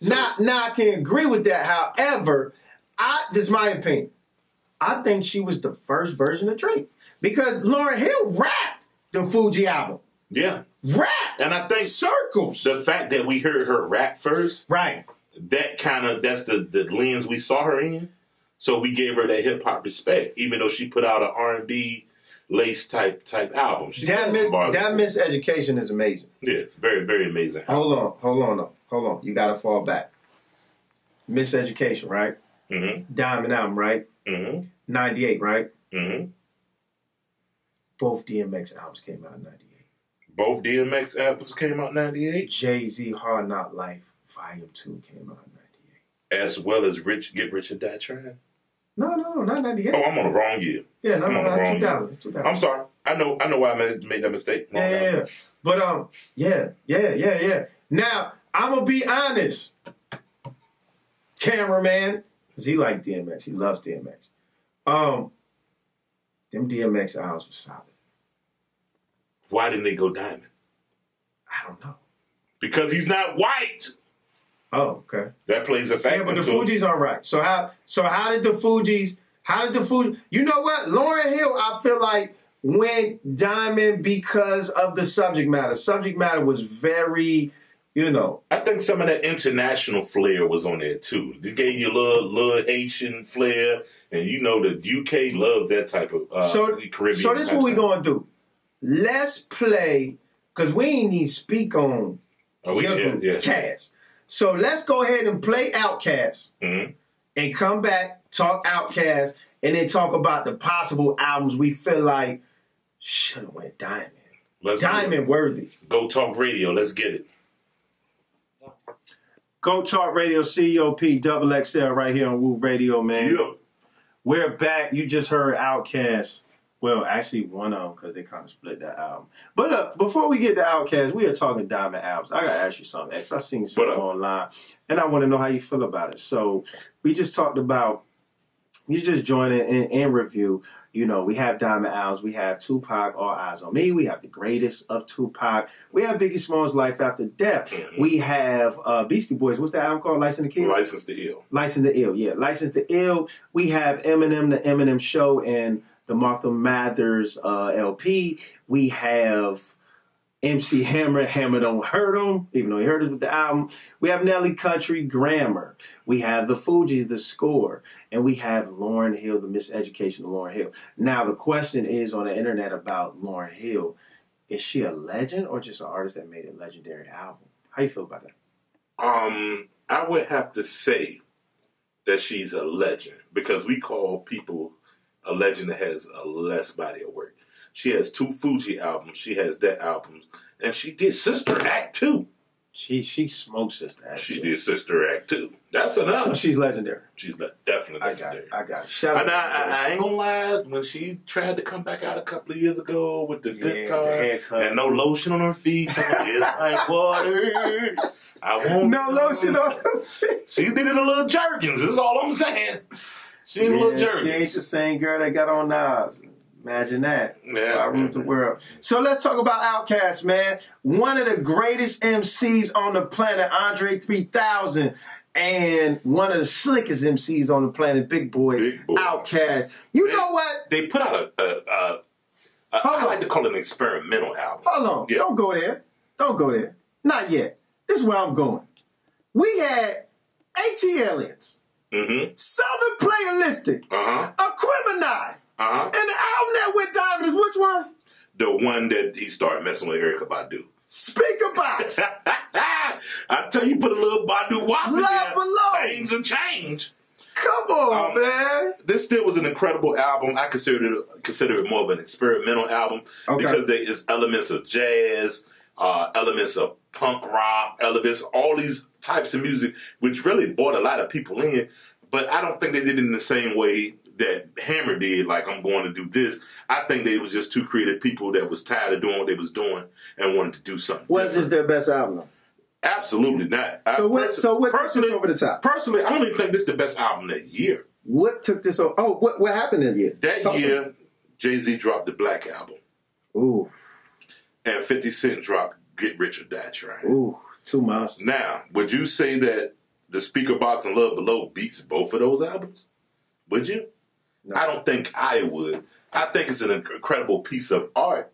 So- now, now I can agree with that. However, I this is my opinion. I think she was the first version of Drake because Lauryn Hill rapped the Fugee album. Yeah, Rapped and I think circles. the fact that we heard her rap first, right. that kind of that's the the lens we saw her in. So we gave her that hip hop respect, even though she put out an R and B lace type type album. She That still mis has some that miseducation is amazing. yeah, very very amazing. Hold on, hold on, though. Hold on. You got to fall back. Miseducation, right? Mm-hmm. Diamond album, right? Mm-hmm. Ninety eight, right? Mm-hmm. Both DMX albums came out in ninety eight. Both DMX albums came out in '98. Jay Z Hard Knock Life Volume Two came out in ninety eight. as well as Rich Get Rich or Die Trying. No, no, no, not ninety eight. Oh, I'm on the wrong year. yeah, no, I'm no, no, it's wrong two thousand. It's two thousand. I'm sorry. I know. I know why I made, made that mistake. Wrong Yeah, yeah, yeah. But um, yeah, yeah, yeah, yeah. Now I'm gonna be honest, cameraman, because he likes DMX. He loves DMX. Um, them DMX albums were solid. Why didn't they go diamond? I don't know. Because he's not white. Oh, okay. That plays a factor. Yeah, but the too. Fugee's all right. So how? So how did the Fugee's? How did the Fugee? You know what? Lauryn Hill, I feel like went diamond because of the subject matter. Subject matter was very, you know, I think some of that international flair was on there too. They gave you a little, little Haitian flair, and you know the UK loves that type of uh, so Caribbean. so this is what we're gonna do. Let's play because we ain't need speak on Oh, we, yeah, yeah. Cast. So let's go ahead and play Outkast Mhm. and come back, talk Outkast, and then talk about the possible albums we feel like should have went diamond. Let's. Diamond worthy. Go talk radio. Let's get it. Go Talk Radio COP double XL right here on Woo Radio, man. Yeah. We're back. You just heard Outkast. Well, actually, one of them because they kind of split that album. But uh, before we get to Outkast, we are talking Diamond albums. I gotta ask you something, X. I seen something online, and I want to know how you feel about it. So we just talked about. You just join in, in, in review. You know, we have Diamond albums. We have Tupac, All Eyes on Me. We have the greatest of Tupac. We have Biggie Smalls' Life After Death. Mhm. We have uh, Beastie Boys. What's that album called? License to Kill. License to ill. License to Ill, yeah. License to Ill. We have Eminem, the Eminem Show, and the Marshall Mathers uh, LP. We have MC Hammer, Hammer Don't Hurt Him, even though he hurt us with the album. We have Nelly Country, Grammar. We have the Fugees, The Score. And we have Lauryn Hill, The Miseducation of Lauryn Hill. Now, the question is on the internet about Lauryn Hill. Is she a legend or just an artist that made a legendary album? How you feel about that? Um, I would have to say that she's a legend because we call people a legend that has a less body of work. She has two Fugee albums. She has that album, and she did Sister Act too. She she smokes sister. Act, She shit. did Sister Act too. That's So enough. she's legendary. She's le- definitely I got legendary. it. I got it. Shout out. And to I, her. I, I ain't gonna lie, when she tried to come back out a couple of years ago with the Yeah, guitar the haircut. and no lotion on her feet, it's like water. I won't. no lotion on her face. She did it a little jerkins. Is all I'm saying. She did a little Yeah, she ain't the same girl that got on Nas. Imagine that. Yeah, I ruled the world. So let's talk about Outkast, man. One of the greatest MCs on the planet, Andre 3000, and one of the slickest MCs on the planet, Big Boi, Big Boi. Outkast. You They- know what? They put out a. a, a, a Hold I like to call it an experimental album. Hold on. Yeah. Don't go there. Don't go there. Not yet. This is where I'm going. We had ATLiens, Mm-hmm. Southern Playalistic, Uh huh. Aquemini, Uh huh. and the album that went diamond is which one? The one that he started messing with Erykah Badu. Speakerboxxx. I tell you, put a little Badu Wap in Love there, below. things have changed. Come on, Um, man. This still was an incredible album. I consider it consider it more of an experimental album Okay. because there is elements of jazz, uh, elements of punk rock, elements, all these types of music, which really brought a lot of people in. But I don't think they did it in the same way that Hammer did. Like I'm going to do this. I think they was just two creative people that was tired of doing what they was doing and wanted to do something. Was this different. their best album? Absolutely not. I So what- perso- so what took this personally- over the top? Personally, I don't even think this is the best album that year. What took this over? Oh, what what happened that year? That Talk year, Jay Z dropped the Black Album. Ooh, and 50 Cent dropped Get Rich or Die Trying. ooh, two monsters. Now, would you say that the Speakerboxxx and Love Below beats both of those albums? Would you? No. I don't think I would. I think it's an incredible piece of art,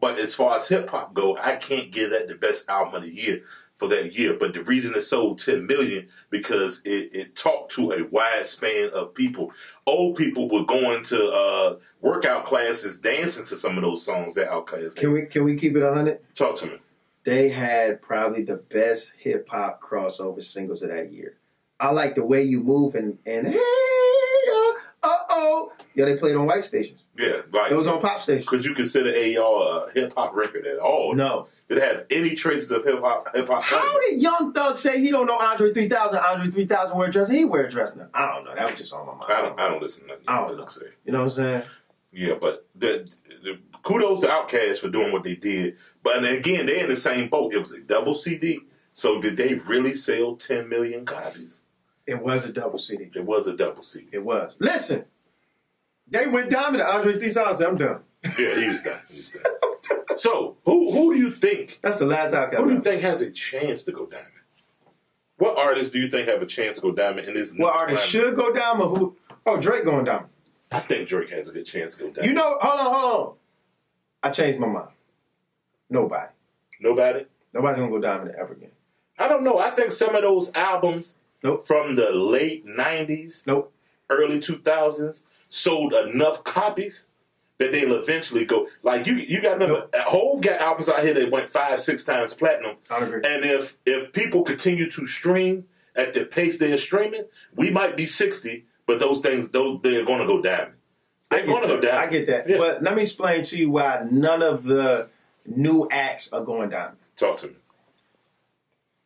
but as far as hip hop go, I can't give that the best album of the year for that year. But the reason it sold 10 million because it, it talked to a wide span of people. Old people were going to uh, workout classes, dancing to some of those songs that Outkast Can we can we keep it hundred? Talk to me. They had probably the best hip hop crossover singles of that year. I like the way you move and and hey yeah they played on white stations. Yeah, like It was on pop stations. could you consider AR a uh, hip hop record at all? No. Did it have any traces of hip hop? Hip hop. How did Young Thug say he don't know Andre 3000? Andre 3000 wear a dress. He wear a dress now. I don't know. That was just on my mind. I don't. I don't listen to nothing. I don't you know. say. You know what I'm saying? Yeah, but the, the kudos to Outkast for doing what they did. But again, they're in the same boat. It was a double CD. So did they really sell 10 million copies? It was a double CD. It was a double CD. It was. Listen, they went dominant. Andre 3000 said, I'm done. Yeah, he was done. He was done. so who who do you think That's the last who do you think has a chance to go diamond? What artists do you think have a chance to go diamond in this? What artist should go down or who? Oh, Drake going down. I think Drake has a good chance to go diamond. You know, hold on, hold on. I changed my mind. Nobody. nobody. Nobody's gonna go diamond ever again. I don't know. I think some of those albums Nope. from the late '90s, Nope. early 2000s sold enough copies that they'll eventually go. Like you, you got remember, Hove got albums out here that went five, six times platinum. I agree. And if if people continue to stream at the pace they're streaming, we might be 60, but those things, those they're going to go diamond. They're going to go diamond. I get that. Yeah. But let me explain to you why none of the new acts are going down. Talk to me.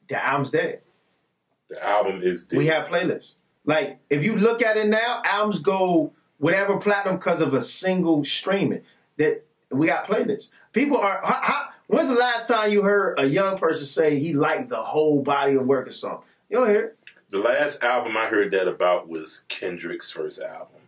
The album's dead. The album is dead. We have playlists. Like if you look at it now, albums go whatever platinum because of a single streaming. That we got playlists. People are. How, how, when's the last time you heard a young person say he liked the whole body of work or something? You don't hear it. The last album I heard that about was Kendrick's first album,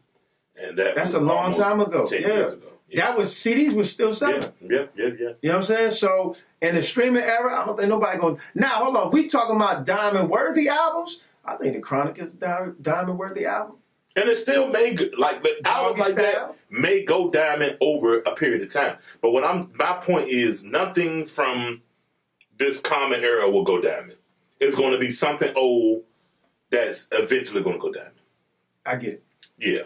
and that That's a long time ago. 10 Yeah. years ago. Yeah. That was CDs was still selling. yeah, yeah, yeah, yeah. You know what I'm saying? So in the streaming era, I don't think nobody going. Now hold on, if we talking about diamond worthy albums, I think the Chronic is a diamond worthy album. And it still may go- like but albums like that may go diamond over a period of time. But what I'm my point is nothing from this common era will go diamond. It's going to be something old that's eventually going to go diamond. I get it. Yeah.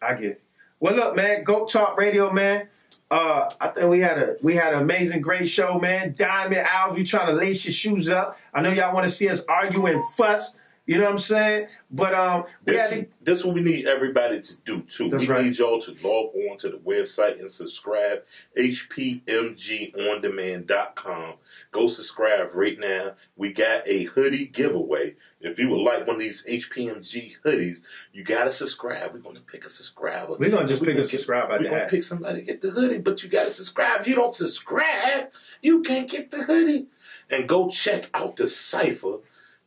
I get it. Well, look, man, Go Talk Radio, man. Uh, I think we had a we had an amazing, great show, man. Diamond Albums, you trying to lace your shoes up. I know y'all want to see us argue and fuss. You know what I'm saying? But um, we This, to, this what we need everybody to do too. We right. need y'all to log on to the website and subscribe. HPMGOnDemand.com. Go subscribe right now. We got a hoodie giveaway. If you would like one of these HPMG hoodies, you gotta subscribe. We're gonna pick a subscriber. We're gonna just pick a gonna subscriber we're gonna pick somebody to get the hoodie, but you gotta subscribe. If you don't subscribe, you can't get the hoodie. And go check out the cipher.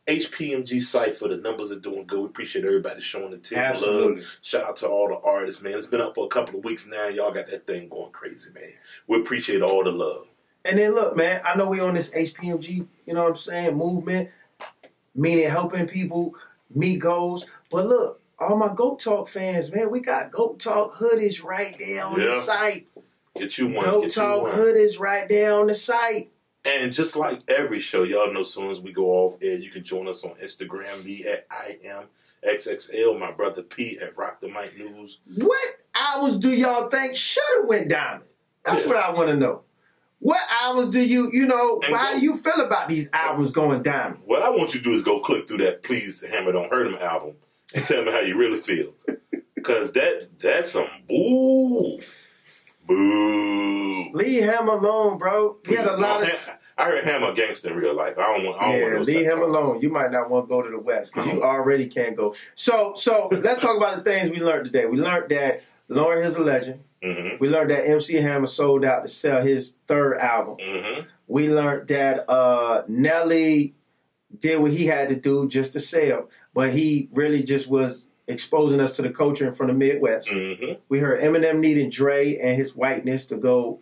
HPMG Cypher, the numbers are doing good. We appreciate everybody showing the team love. Shout out to all the artists, man. It's been up for a couple of weeks now. Y'all got that thing going crazy, man. We appreciate all the love. And then look, man, I know we on this HPMG, you know what I'm saying, movement, meaning helping people meet goals. But look, all my Goat Talk fans, man, we got Goat Talk hoodies right there on Yeah. the site. Get you one. Goat get Talk one. hoodies right there on the site. And just like every show, y'all know as soon as we go off air, you can join us on Instagram, me at I am XXL, my brother P at Rock the Mic News. What albums do y'all think should have went diamond? That's Yeah. what I want to know. What albums do you, you know, And how go- do you feel about these albums going diamond? What I want you to do is go click through that Please Hammer Don't Hurt Him album and tell me how you really feel. Cause that that's some boo. Boo. Leave him alone, bro. He had a lot No, of. I heard him a gangster in real life. I don't want. I don't Yeah, want those leave him of- alone. You might not want to go to the West because you Uh-huh. already can't go. So, so let's talk about the things we learned today. We learned that Lauryn is a legend. Mhm. We learned that MC Hammer sold out to sell his third album. Mhm. We learned that uh, Nelly did what he had to do just to sell, but he really just was exposing us to the culture from the Midwest. Mhm. We heard Eminem needing Dre and his whiteness to go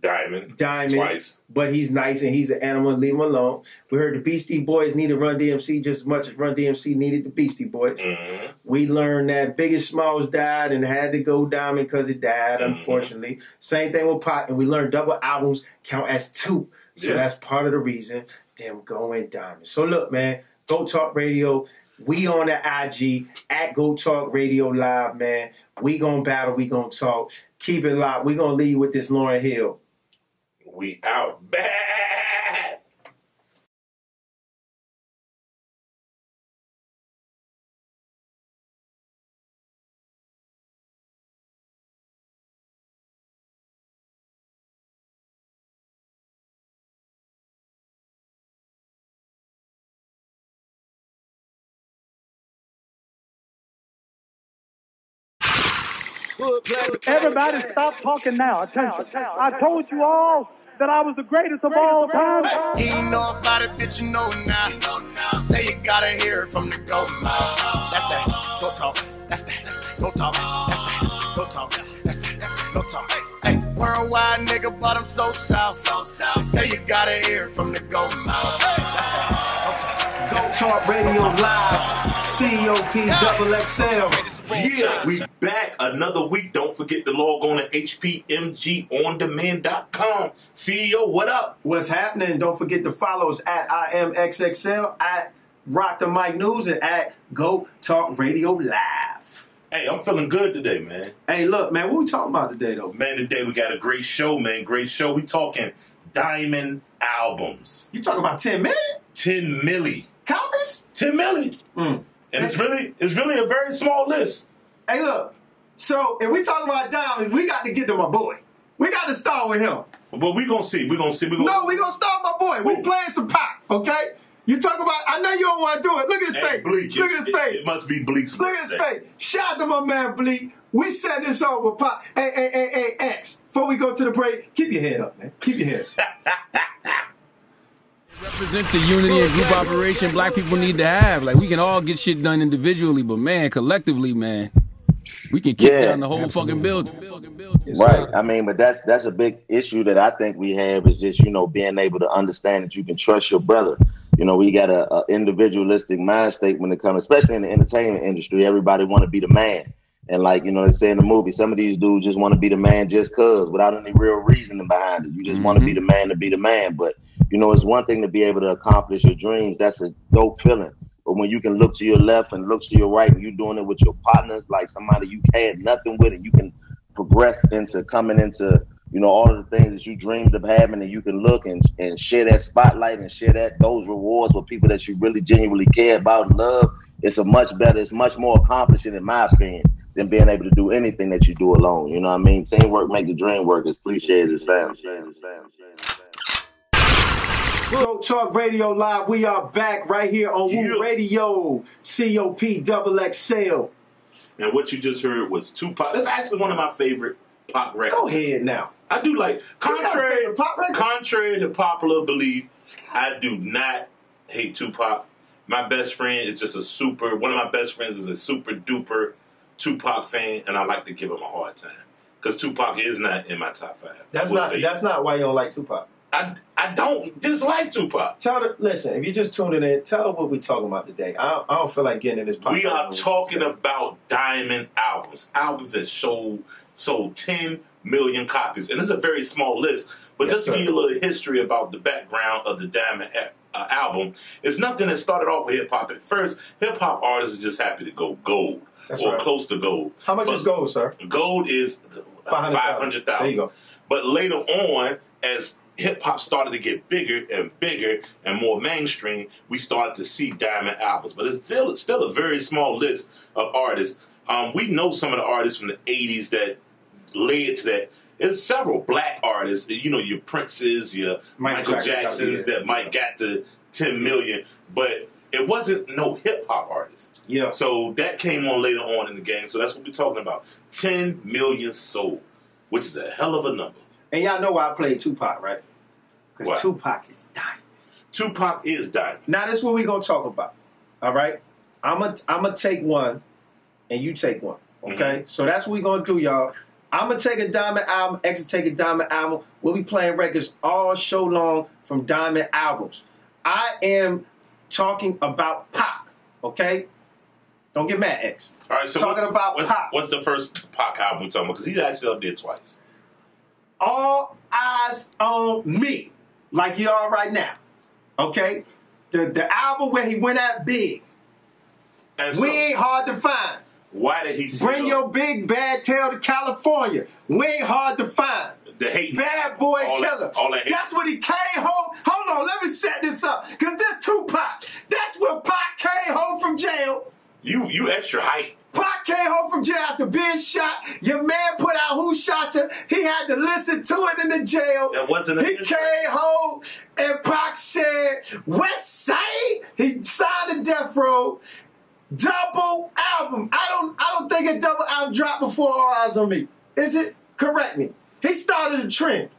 Diamond. diamond, Twice. but he's nice and he's an animal. Leave him alone. We heard the Beastie Boys needed Run DMC just as much as Run DMC needed the Beastie Boys. Mhm. We learned that Biggest Smalls died and had to go diamond because it died, Mhm. unfortunately. Same thing with Pot, and we learned double albums count as two. So Yeah. that's part of the reason them going diamond. So look, man, Go Talk Radio. We on the IG at Go Talk Radio Live, man. We gonna battle, we gonna talk. Keep it locked. We gonna leave with this Lauryn Hill. We out. Everybody stop talking now. Attention. I told you all that I was the greatest of all time. He know about it, bitch, you know now. Say you gotta hear it from the go mouth. That's that go talk. That's that go talk. That's that go talk. That's that go talk. Hey, worldwide nigga, but I'm so south. Say you gotta hear it from the go mouth. That's that Go Talk Radio Live. COP Double XL. Yeah, we back another week. Don't forget to log on to HPMGOnDemand.com. CEO, what up? What's happening? Don't forget to follow us at IMXXL, at Rock the Mic News, and at Go Talk Radio Live. Hey, I'm feeling good today, man. Hey, look, man, what we talking about today, though? Man, today we got a great show, man. Great show. We talking diamond albums. You talking about 10 million 10 milli. copies? 10 milli. Mm. And it's really it's really a very small list. Hey, look. So, if we talk about diamonds, we got to get to my boy. We got to start with him. But we gonna see. we gonna see. we gonna No, we going to start with my boy. We playing some pop, okay? You talk about, I know you don't want to do it. Look at his Hey, face. Bleak. Look at his face. It, must be Bleak's Look at his face. Shout out to my man Bleak. We set this up with Pop. Hey, hey, hey, hey, X. Before we go to the break, keep your head up, man. Keep your head up. Represent the unity and group operation black people need to have. Like we can all get shit done individually, but man, collectively, man, we can kick Yeah, down the whole fucking building. Right. I mean, but that's that's a big issue that I think we have is just you know being able to understand that you can trust your brother. You know, we got a, a individualistic mind state when it comes, especially in the entertainment industry. Everybody want to be the man, and like you know they say in the movie, some of these dudes just want to be the man just cause, without any real reasoning behind it. You just want to be mm-hmm. the man to be the man. But you know, it's one thing to be able to accomplish your dreams. That's a dope feeling. But when you can look to your left and look to your right, and you're doing it with your partners, like somebody you had nothing with, and you can progress into coming into you know, all of the things that you dreamed of having, and you can look and, and share that spotlight and share that those rewards with people that you really genuinely care about and love. It's a much better, it's much more accomplishing, in my opinion, than being able to do anything that you do alone. You know what I mean? Teamwork make the dream work, as cliche as it sounds. Go Talk Radio Live. We are back right here on Yeah. Woo Radio. COP double XL. And what you just heard was Tupac. That's actually one of my favorite pop records. Go ahead now. I do like You got a contrary favorite pop record? contrary to popular belief, I do not hate Tupac. My best friend is just a super one of my best friends is a super duper Tupac fan and I like to give him a hard time. Because Tupac is not in my top five. That's not that's not why you don't like Tupac. I, I don't dislike Tupac. Tell the listen, if you're just tuning in, tell her what we're talking about today. I don't, I don't feel like getting in this pop. We are talking about diamond albums, albums that sold sold 10 million copies, and it's a very small list. But Yes, just to give you a little history about the background of the Diamond uh, album, it's nothing that started off with hip hop. At first, hip hop artists are just happy to go gold That's or right. close to gold. How much But is gold, sir? Gold is 500,000. There you go. But later on, as hip hop started to get bigger and bigger and more mainstream, we started to see diamond albums. But it's still it's still a very small list of artists. Um, we know some of the artists from the '80s that led to that. There's several black artists, you know, your Princes, your Michael Michael, Jackson Jacksons that might got the 10 million, but it wasn't no hip hop artist. Yeah. So that came on later on in the game. So that's what we're talking about. 10 million sold, which is a hell of a number. And y'all know why I played Tupac, right? Because Tupac is dying. Tupac is diamond. Now this is what we're gonna talk about. All right. I'm gonna I'm gonna take one and you take one. Mm-hmm. Okay? So that's what we're gonna do, y'all. I'm gonna take a diamond album, X will take a diamond album. We'll be playing records all show long from diamond albums. I am talking about Pac, okay? Don't get mad, X. All right, so Talking what's, about what's, Pac. what's the first Pac album we're talking about? Because he's actually up there twice. all eyes on me, like you are right now. Okay? The the album where he went out big. And so, We ain't hard to find. why did he Bring your big bad tail to California. We ain't hard to find. The hate? Bad boy all killer. That, all that hate. That's what he came home. Hold on, let me set this up. Cause this Tupac. That's when Pac came home from jail. You you extra hype. Pac came home from jail after being shot. Your man put out who shot you. He had to listen to it in the jail. That wasn't a He diss came home and Pac said, West Side. He signed the death row. Double album. I don't I don't think a double album dropped before All Eyes on Me. Is it? Correct me. He started a trend.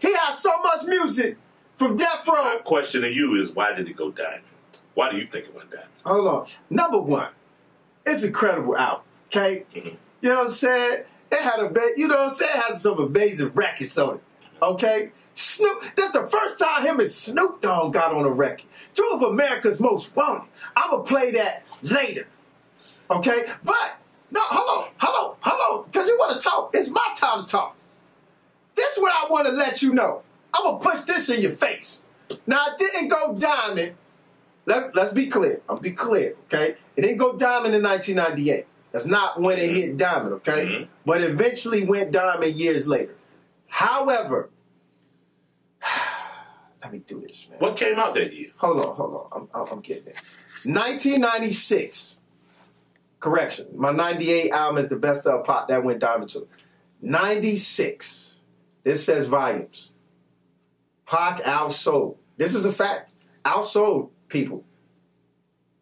He had so much music from Death Row. My question to you is why did it go diamond? Why do you think it went diamond? Hold on. Number one, it's an incredible album. Okay, Mhm. you know what I'm saying? It had a ba- you know what I'm saying? It has some amazing records on it. Okay, Snoop. That's the first time him and Snoop Dogg got on a record. Two of America's most wanted. I'm gonna play that later. Okay, but no, hold on, hold on, hold on, because you want to talk. It's my time to talk. This is what I want to let you know. I'm gonna push this in your face. Now it didn't go diamond let, let's be clear. I'll be clear, okay? It didn't go diamond in 1998. That's not when it hit diamond, okay? Mhm. But eventually went diamond years later. However, let me do this, man. What came out that year? Hold on, hold on. I'm, I'm, I'm getting it. 1996. Correction. My 98 album is the best of pop that went diamond too. 96. This says volumes. Pac outsold. This is a fact. Outsold people.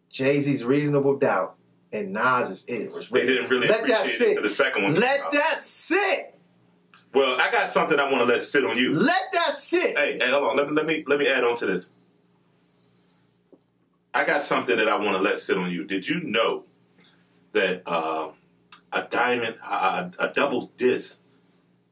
Jay Z's Reasonable Doubt and Nas is It was They didn't really Let that appreciate it sit. the second one Let that sit. Well, I got something I want to let sit on you. Let that sit. Hey, hey, hold on. Let me let me let me add on to this. I got something that I want to let sit on you. Did you know that uh, a diamond, a, a double disc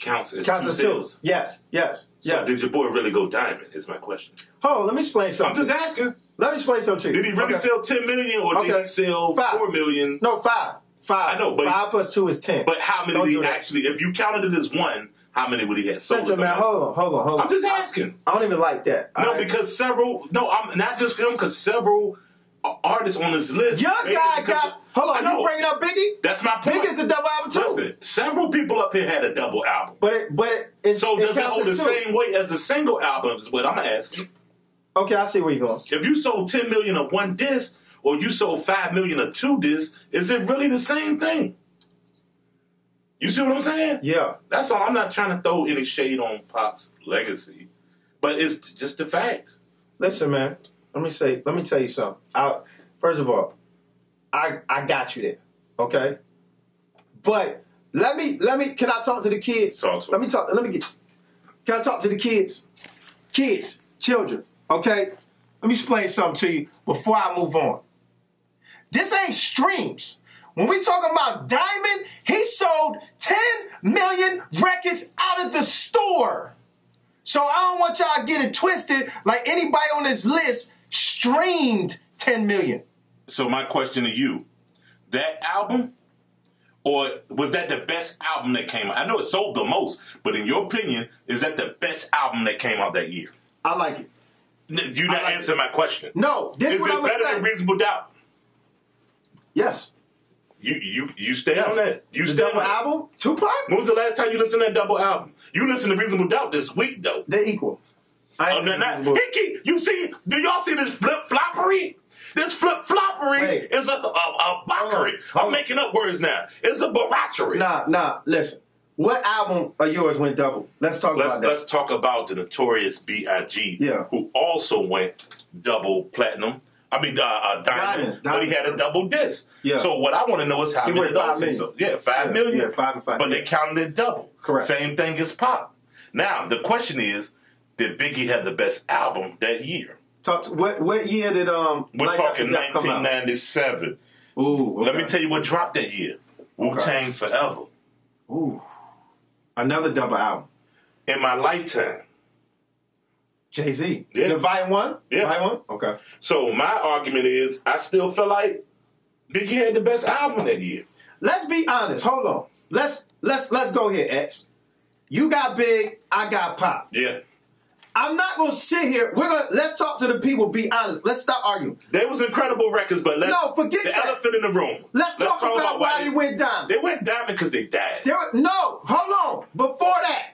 counts as Counts two as two. sales? Yes, yes, So yes. did your boy really go diamond? Is my question. Oh, let me explain something. I'm just asking. Let me explain something to you. Did he really Okay. sell ten million or did he sell Five. four million? No, five. Five. I know, but- five plus two is ten. But how many Don't did he actually? If you counted it as one, how many would he have sold? Listen, man, hold on, hold on, hold on. I'm just asking. I don't even like that. No, right? because several. No, I'm not just him. Because several artists on this list. Young guy got. Hold on, you bringing up Biggie? That's my point. Biggie's a double album too. Listen, several people up here had a double album. But it, but it, So does it counts hold the two. same weight as the single album? Is what I'm asking. Okay, I see where you're going. If you sold 10 million of one disc, or you sold 5 million of two discs, is it really the same thing? You see what I'm saying? Yeah. That's all. I'm not trying to throw any shade on Pop's legacy, but it's just the fact. Listen, man. Let me say. Let me tell you something. I, first of all, I I got you there. Okay. But let me let me. Can I talk to the kids? Talk to Let me talk. Let me get. Can I talk to the kids? Kids, children. Okay. Let me explain something to you before I move on. This ain't streams. When we talk about Diamond, he sold 10 million records out of the store. So I don't want y'all to get it twisted like anybody on this list streamed 10 million. So my question to you: that album, or was that the best album that came out? I know it sold the most, but in your opinion, is that the best album that came out that year? I like it. You not like answering my question. No, this Is what it I'm better say. than Reasonable Doubt? yes. You you you stay yes. on that. You the stay double on that. album, Tupac, When was the last time you listened to that double album? You listened to Reasonable Doubt this week though. they're equal. I ain't Reasonable- Hickey, you see, do y'all see this flip floppery? This flip floppery Hey. is a, a, a mockery. I'm on. making up words now. It's a baratchery. Nah, nah, listen. What album of yours went double? Let's talk Let's about that. let's talk about the notorious B.I.G. Yeah. who also went double platinum. I mean, uh, uh, diamond, Diamond, but he had a double disc. Yeah. So what I want to know is how He many went of those he million. sold. Yeah, five Yeah, million. yeah, five and five, But they counted it double. Correct. Same thing as Pop. Now the question is, did Biggie have the best album that year? Talk to, what what year did um We're talking come out? 1997. Ooh, Let me tell you what dropped that year. Wu Tang Forever. Ooh. Another double album. In my lifetime. Jay Z. Yeah. The Volume One. Yeah. Volume One. Okay. So my argument is, I still feel like Biggie had the best album that year. Let's be honest. Hold on. Let's let's let's go here, X. You got big. I got pop. Yeah. I'm not gonna sit here. We're gonna let's talk to the people. Be honest. Let's stop arguing. There was incredible records, but let's No, forget the that. elephant in the room. Let's, talk, about, why they went down. They went diamond because they died. There were, no, hold on. Before that,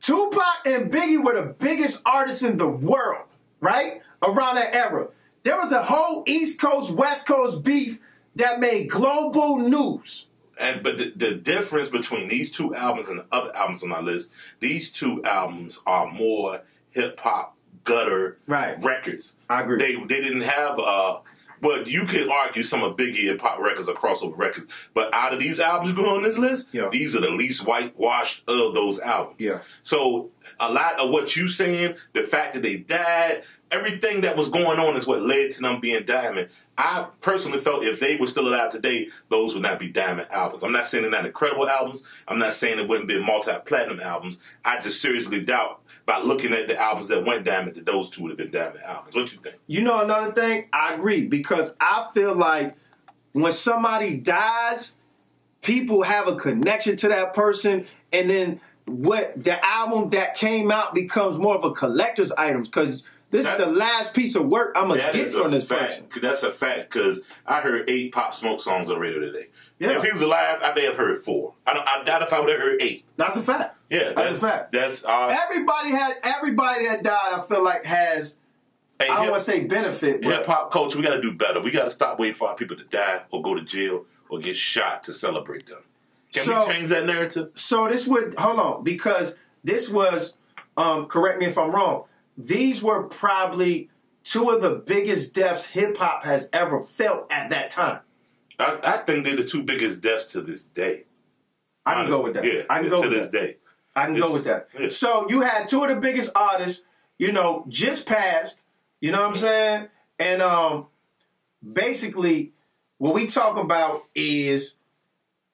Tupac and Biggie were the biggest artists in the world, right? Around that era. There was a whole East Coast, West Coast beef that made global news. And but the, the difference between these two albums and the other albums on my list, these two albums are more hip hop gutter Right. records. I agree. They they didn't have uh well you could argue some of Biggie and Pop records are crossover records, but out of these albums going on this list, Yeah. these are the least whitewashed of those albums. Yeah. So a lot of what you saying, the fact that they died, everything that was going on is what led to them being diamond. I personally felt if they were still alive today, those would not be diamond albums. I'm not saying they're not incredible albums. I'm not saying it wouldn't be multi-platinum albums. I just seriously doubt by looking at the albums that went diamond that those two would have been diamond albums. What you think? You know another thing? I agree because I feel like when somebody dies, people have a connection to that person, and then what the album that came out becomes more of a collector's item because this is the last piece of work I'm gonna get from this fact. person. That's a fact because I heard eight Pop Smoke songs on the radio today. Yeah. If he was alive, I may have heard four. I, don't, I doubt if I would have heard eight. That's a fact. Yeah, that's, a fact. That's uh, Everybody had everybody that died. I feel like has I don't want to say benefit, hip hop culture. We got to do better. We got to stop waiting for our people to die or go to jail or get shot to celebrate them. Can So- we change that narrative? so this would hold on because this was um, correct me if I'm wrong. These were probably two of the biggest deaths hip hop has ever felt at that time. I, I think they're the two biggest deaths to this day. I can go with that. Yeah, I can go to with this that. day. I can It's- go with that. yeah. So you had two of the biggest artists, you know, just passed. You know what I'm saying? And um, basically, what we talk about is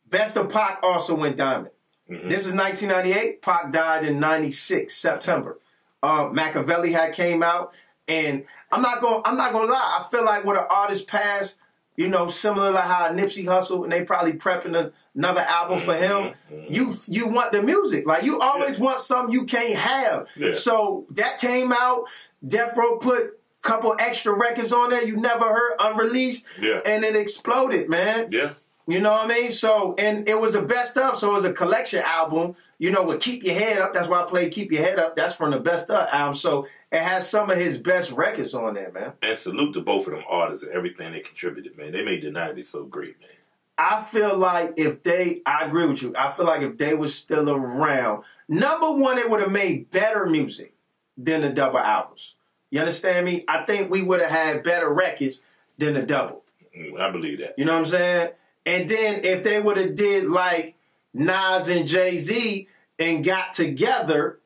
Best of Pac also went diamond. Mm-hmm. This is 1998. Pac died in 96 September. Uh, Makaveli had came out, and I'm not going. I'm not to lie. I feel like when an artist passed, you know, similar to how Nipsey Hussle and they probably prepping another album for him. Mm-hmm. You you want the music, like you always want something you can't have. Yeah. So that came out. Death Row put couple extra records on there you never heard unreleased, Yeah. and it exploded, man. Yeah. You know what I mean? So, and it was a best of, so it was a collection album. You know, with Keep Your Head Up. That's why I played Keep Your Head Up. That's from the best of album. So it has some of his best records on there, man. And salute to both of them artists and everything they contributed, man. They made the 90s so great, man. I feel like if they, I agree with you. I feel like if they was still around, number one, it would have made better music than the double albums. You understand me? I think we would have had better records than the double. Mm, I believe that. You know what I'm saying? And then if they would have did like Nas and Jay Z and got together,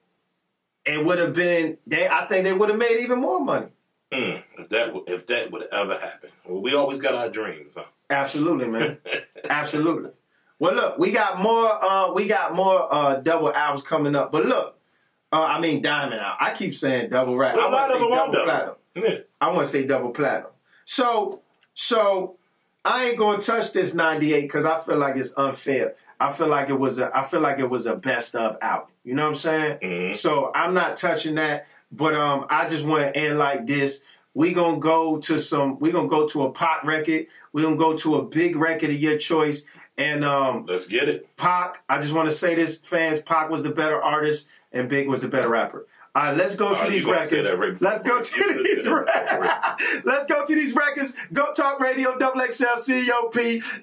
it would have been. They, I think they would have made even more money. Mm, if that if that would ever happen, well, we always got our dreams, huh? Absolutely, man. Absolutely. Well, look, we got more. Uh, we got more uh, double albums coming up. But look, uh, I mean diamond out. I keep saying double right. Well, I want to say them are double double. platinum. Yeah. I want to say double platinum. So, so I ain't gonna touch this '98 because I feel like it's unfair. I feel like it was a. I feel like it was a best of out. You know what I'm saying? Mhm. So I'm not touching that. But um, I just want to end like this. We gonna go to some. We gonna go to a pop record. We gonna go to a big record of your choice. And um, Let's get it. Pac. I just want to say this, fans. Pac was the better artist, and Big was the better rapper. All right, let's go oh, to Oh, these records. right let's go to said these records. let's go to these records. Goat Talk Radio, Double XL, COP,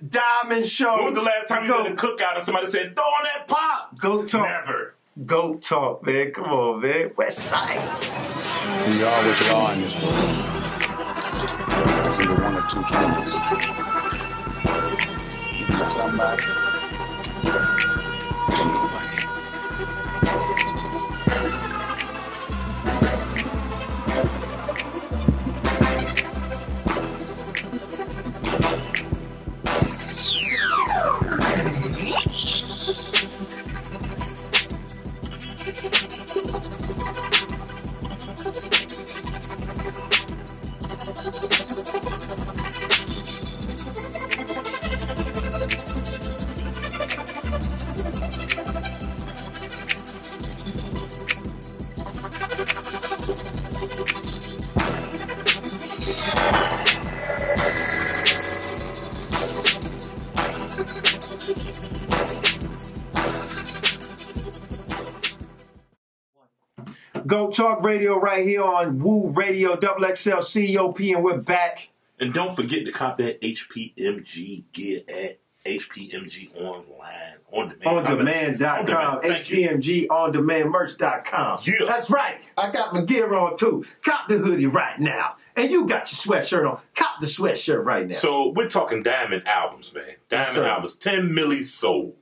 Diamond Show. When was the last time you go, had a cookout and somebody said, "Throw on that pop"? Go Talk. Never. Go Talk, man. Come on, man. West Side. So you are what you are in this world. It's either one or two things. Somebody. Right here on Woo Radio, Double XL, COP, and we're back. And don't forget to cop that HPMG gear at HPMG online on demand. On demand.com, demand. Thank you. HPMG on demand merch.com. Yeah. That's right. I got my gear on too. Cop the hoodie right now. And you got your sweatshirt on. Cop the sweatshirt right now. So we're talking diamond albums, man. Diamond sir. albums, ten milli sold.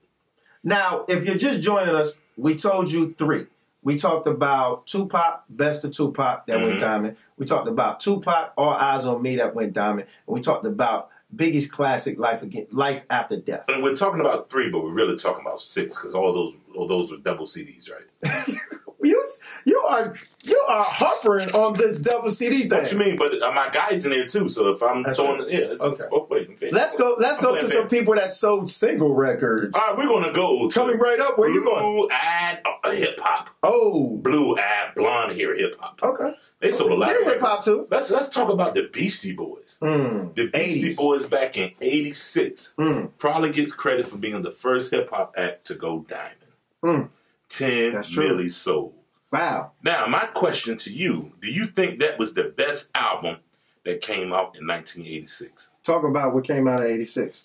Now, if you're just joining us, we told you three. We talked about Tupac, Best of Tupac, that went Mhm. diamond. We talked about Tupac, All Eyez on Me, that went diamond. And we talked about Biggie's classic, Life Again, Life After Death. And we're talking about three, but we're really talking about six because all those all those are double CDs, right? You, you are you are hovering on this double CD thing. What you mean? But uh, my guy's in there too. So if I'm That's throwing, true. yeah, it's, Okay. both ways. Okay. Let's go. Let's I'm go to some people that sold single records. All right, we're gonna go to Coming right up. Where you going? blue eyed uh, hip hop, Oh, blue eyed blonde hair hip hop. okay. They sold a lot They're of hip hop too. Let's let's talk about the Beastie Boys. Mm. The Beastie 80s. Boys back in '86 Mm. probably gets credit for being the first hip hop act to go diamond. Mm. Ten true. sold. Wow. Now, my question to you: Do you think that was the best album that came out in 1986? Talk about what came out of '86.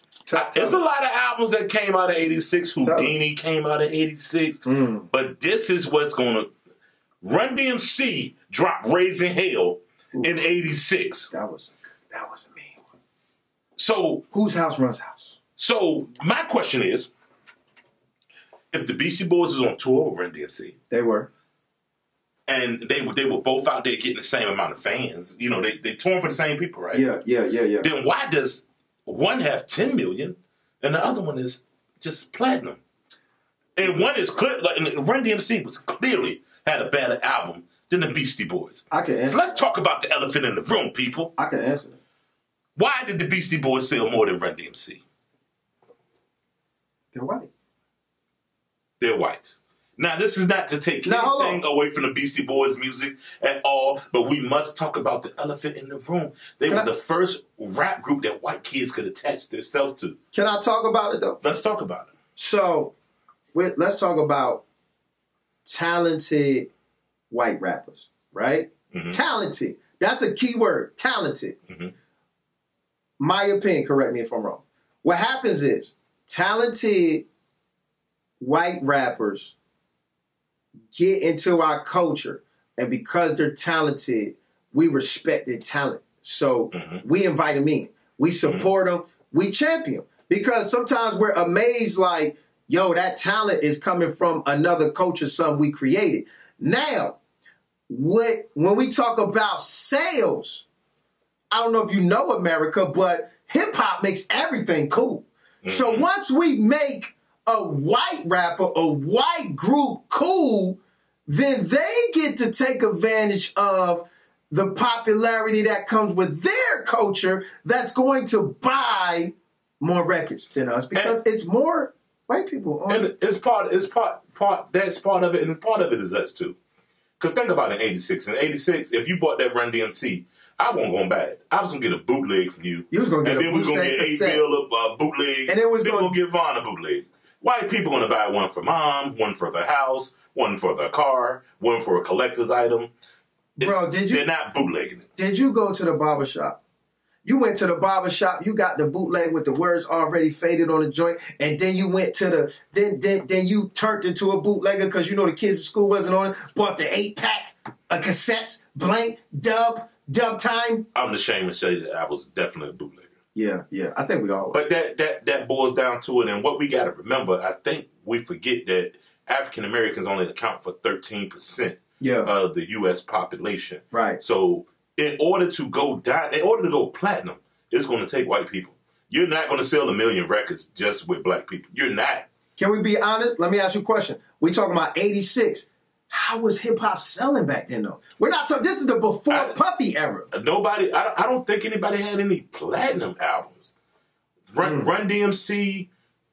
There's a lot of albums that came out of '86. Tell. Whodini came out of '86, Mm. but this is what's going to Run DMC dropped "Raising Hell" in '86. That was that was a mean one. So, Whose house runs house? so my question is: If the Beastie Boys was on tour with Run DMC, They were. and they were they were both out there getting the same amount of fans, you know, they they touring for the same people, right? Yeah, yeah, yeah, yeah. then why does one have 10 million and the other one is just platinum? And one is clear, like, Run DMC was clearly had a better album than the Beastie Boys. I can So let's talk about the elephant in the room, people. I can answer. Why did the Beastie Boys sell more than Run DMC? They're white. They're white. Now, this is not to take Now, anything away from the Beastie Boys music at all, but we must talk about the elephant in the room. They Can were I- the first rap group that white kids could attach themselves to. Can I talk about it though? Let's talk about it. So, we let's talk about talented white rappers, right? Mhm. Talented. That's a key word. Talented. Mhm. My opinion. Correct me if I'm wrong. What happens is talented white rappers get into our culture, and because they're talented, we respect their talent. So Mhm. we invite them in. We support them. We champion because sometimes we're amazed, like, yo, that talent is coming from another culture, something we created. Now, what when we talk about sales, I don't know if you know America, but hip hop makes everything cool. So once we make a white rapper, a white group cool, then they get to take advantage of the popularity that comes with their culture that's going to buy more records than us because it's more white people on And it's part, it's part, part, that's part of it, and part of it is us too. Because think about it in 86. In 86, if you bought that Run DMC, I wasn't going to buy it. I was going to get a bootleg from you. You was gonna get and a bootleg. And then we was going to get a bill of uh, bootleg. And it was gonna- we'll get Vaughn a bootleg. White people going to buy one for mom, one for the house, one for the car, one for a collector's item. It's- Bro, did you- They're not bootlegging it. Did you go to the barber shop? You went to the barber shop, you got the bootleg with the words already faded on the joint, and then you went to the then then, then you turned into a bootlegger because you know the kids at school wasn't on it, bought the eight pack, a cassette, blank, dub, dub time. I'm ashamed to say that I was definitely a bootlegger. Yeah, yeah. I think we all But that that that boils down to it, and what we got to remember, I think we forget that African Americans only account for thirteen percent Yeah. of the U.S. population. Right. So, in order to go di- in order to go platinum, it's going to take white people. You're not going to sell a million records just with black people. You're not. Can we be honest? Let me ask you a question. We talking about 86. How was hip hop selling back then though? We're not talking this is the before I- Puffy era. Nobody. I, I don't think anybody had any platinum albums. Run, Mm. Run DMC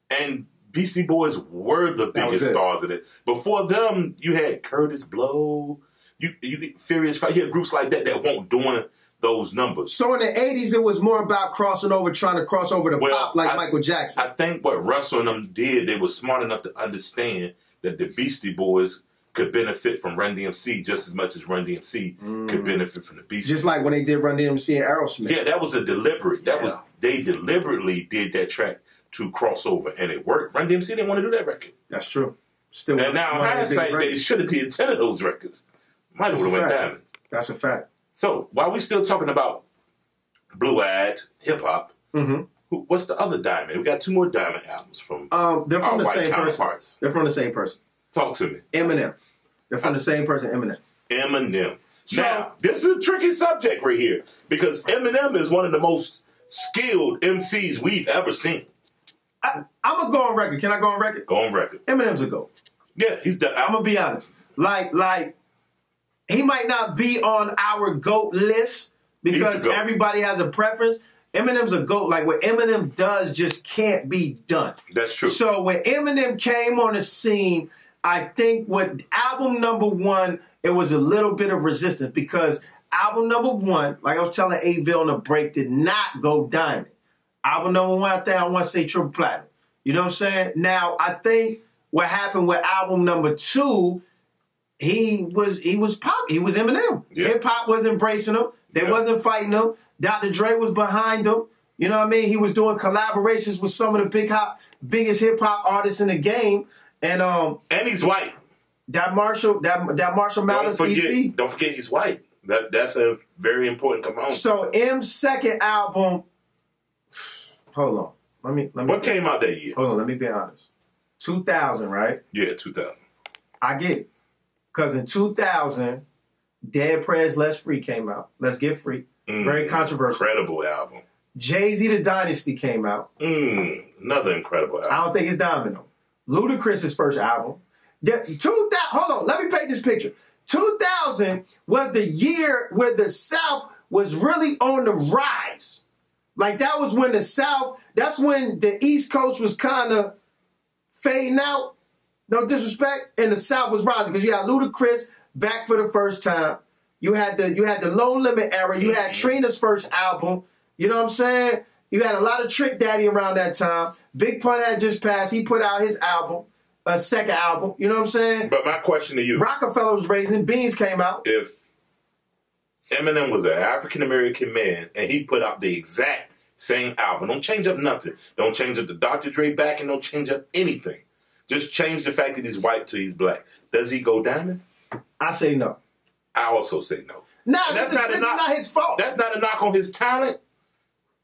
and Beastie Boys were the biggest stars of it. Before them, you had Kurtis Blow, you you Furious Five. You had groups like that that weren't doing those numbers. So in the 80s it was more about crossing over, trying to cross over the Well, pop like I- Michael Jackson. I think what Russell and them did, they were smart enough to understand that the Beastie Boys could benefit from Run DMC just as much as Run DMC could benefit from the Beastie. Mm. Just like when they did Run DMC and Aerosmith. Yeah, that was a deliberate. That was they deliberately did that track to cross over, and it worked. Run DMC didn't want to do that record, That's true. Still and now in one of the big hindsight, they should have did ten of those records. Might have went diamond. That's a fact. So while we're still talking about blue eyed hip hop, mm-hmm. who what's the other diamond? We got two more diamond albums from Um, they're our from the white same person. They're from the same person. Talk to me, Eminem. They're from the same person, Eminem. Eminem. So- now this is a tricky subject right here because Eminem is one of the most skilled MCs we've ever seen. I, I'm gonna go on record. Can I go on record? Go on record. Eminem's a go. Yeah, he's done. I'm gonna be honest. Like, like he might not be on our goat list because goat. everybody has a preference. Eminem's a goat. Like what Eminem does just can't be done. That's true. So when Eminem came on the scene, I think with album number one, it was a little bit of resistance because album number one, like I was telling Aville on the break, did not go diamond. Album number one out there, I want to say triple platinum. You know what I'm saying? Now I think what happened with album number two, he was he was pop, he was Eminem. Yeah. Hip hop was embracing him. They Yeah. wasn't fighting him. Dr. Dre was behind him. You know what I mean? He was doing collaborations with some of the big hop, biggest hip hop artists in the game. And um, and he's white. that Marshall, that that Marshall Don't Mathers forget. EP. Don't forget he's white. That that's a very important component. So M's second album. Hold on, let me let me. what came out that year? Hold on, let me be honest. 2000, right? Yeah, 2000. I get it. Because in 2000, Dead Prez Let's Free came out. Let's Get Free. Mm, Very controversial. Incredible album. Jay Z The Dynasty came out. Mm, another incredible album. I don't think it's Domino. Ludacris's first album. The, 2000, hold on, let me paint this picture. 2000 was the year where the South was really on the rise. Like that was when the South, that's when the East Coast was kind of fading out. No disrespect, and the South was rising because you had Ludacris back for the first time. You had the you had the No Limit era. You had Trina's first album. You know what I'm saying? You had a lot of Trick Daddy around that time. Big Pun had just passed. He put out his album, a second album. You know what I'm saying? But my question to you: Roc-A-Fella was raising. Beans came out. If Eminem was an African American man and he put out the exact same album, don't change up nothing. Don't change up the Dr. Dre back and don't change up anything. Just change the fact that he's white to he's black. Does he go diamond? I say no. I also say no. No, this, is, this is not his fault. That's not a knock on his talent.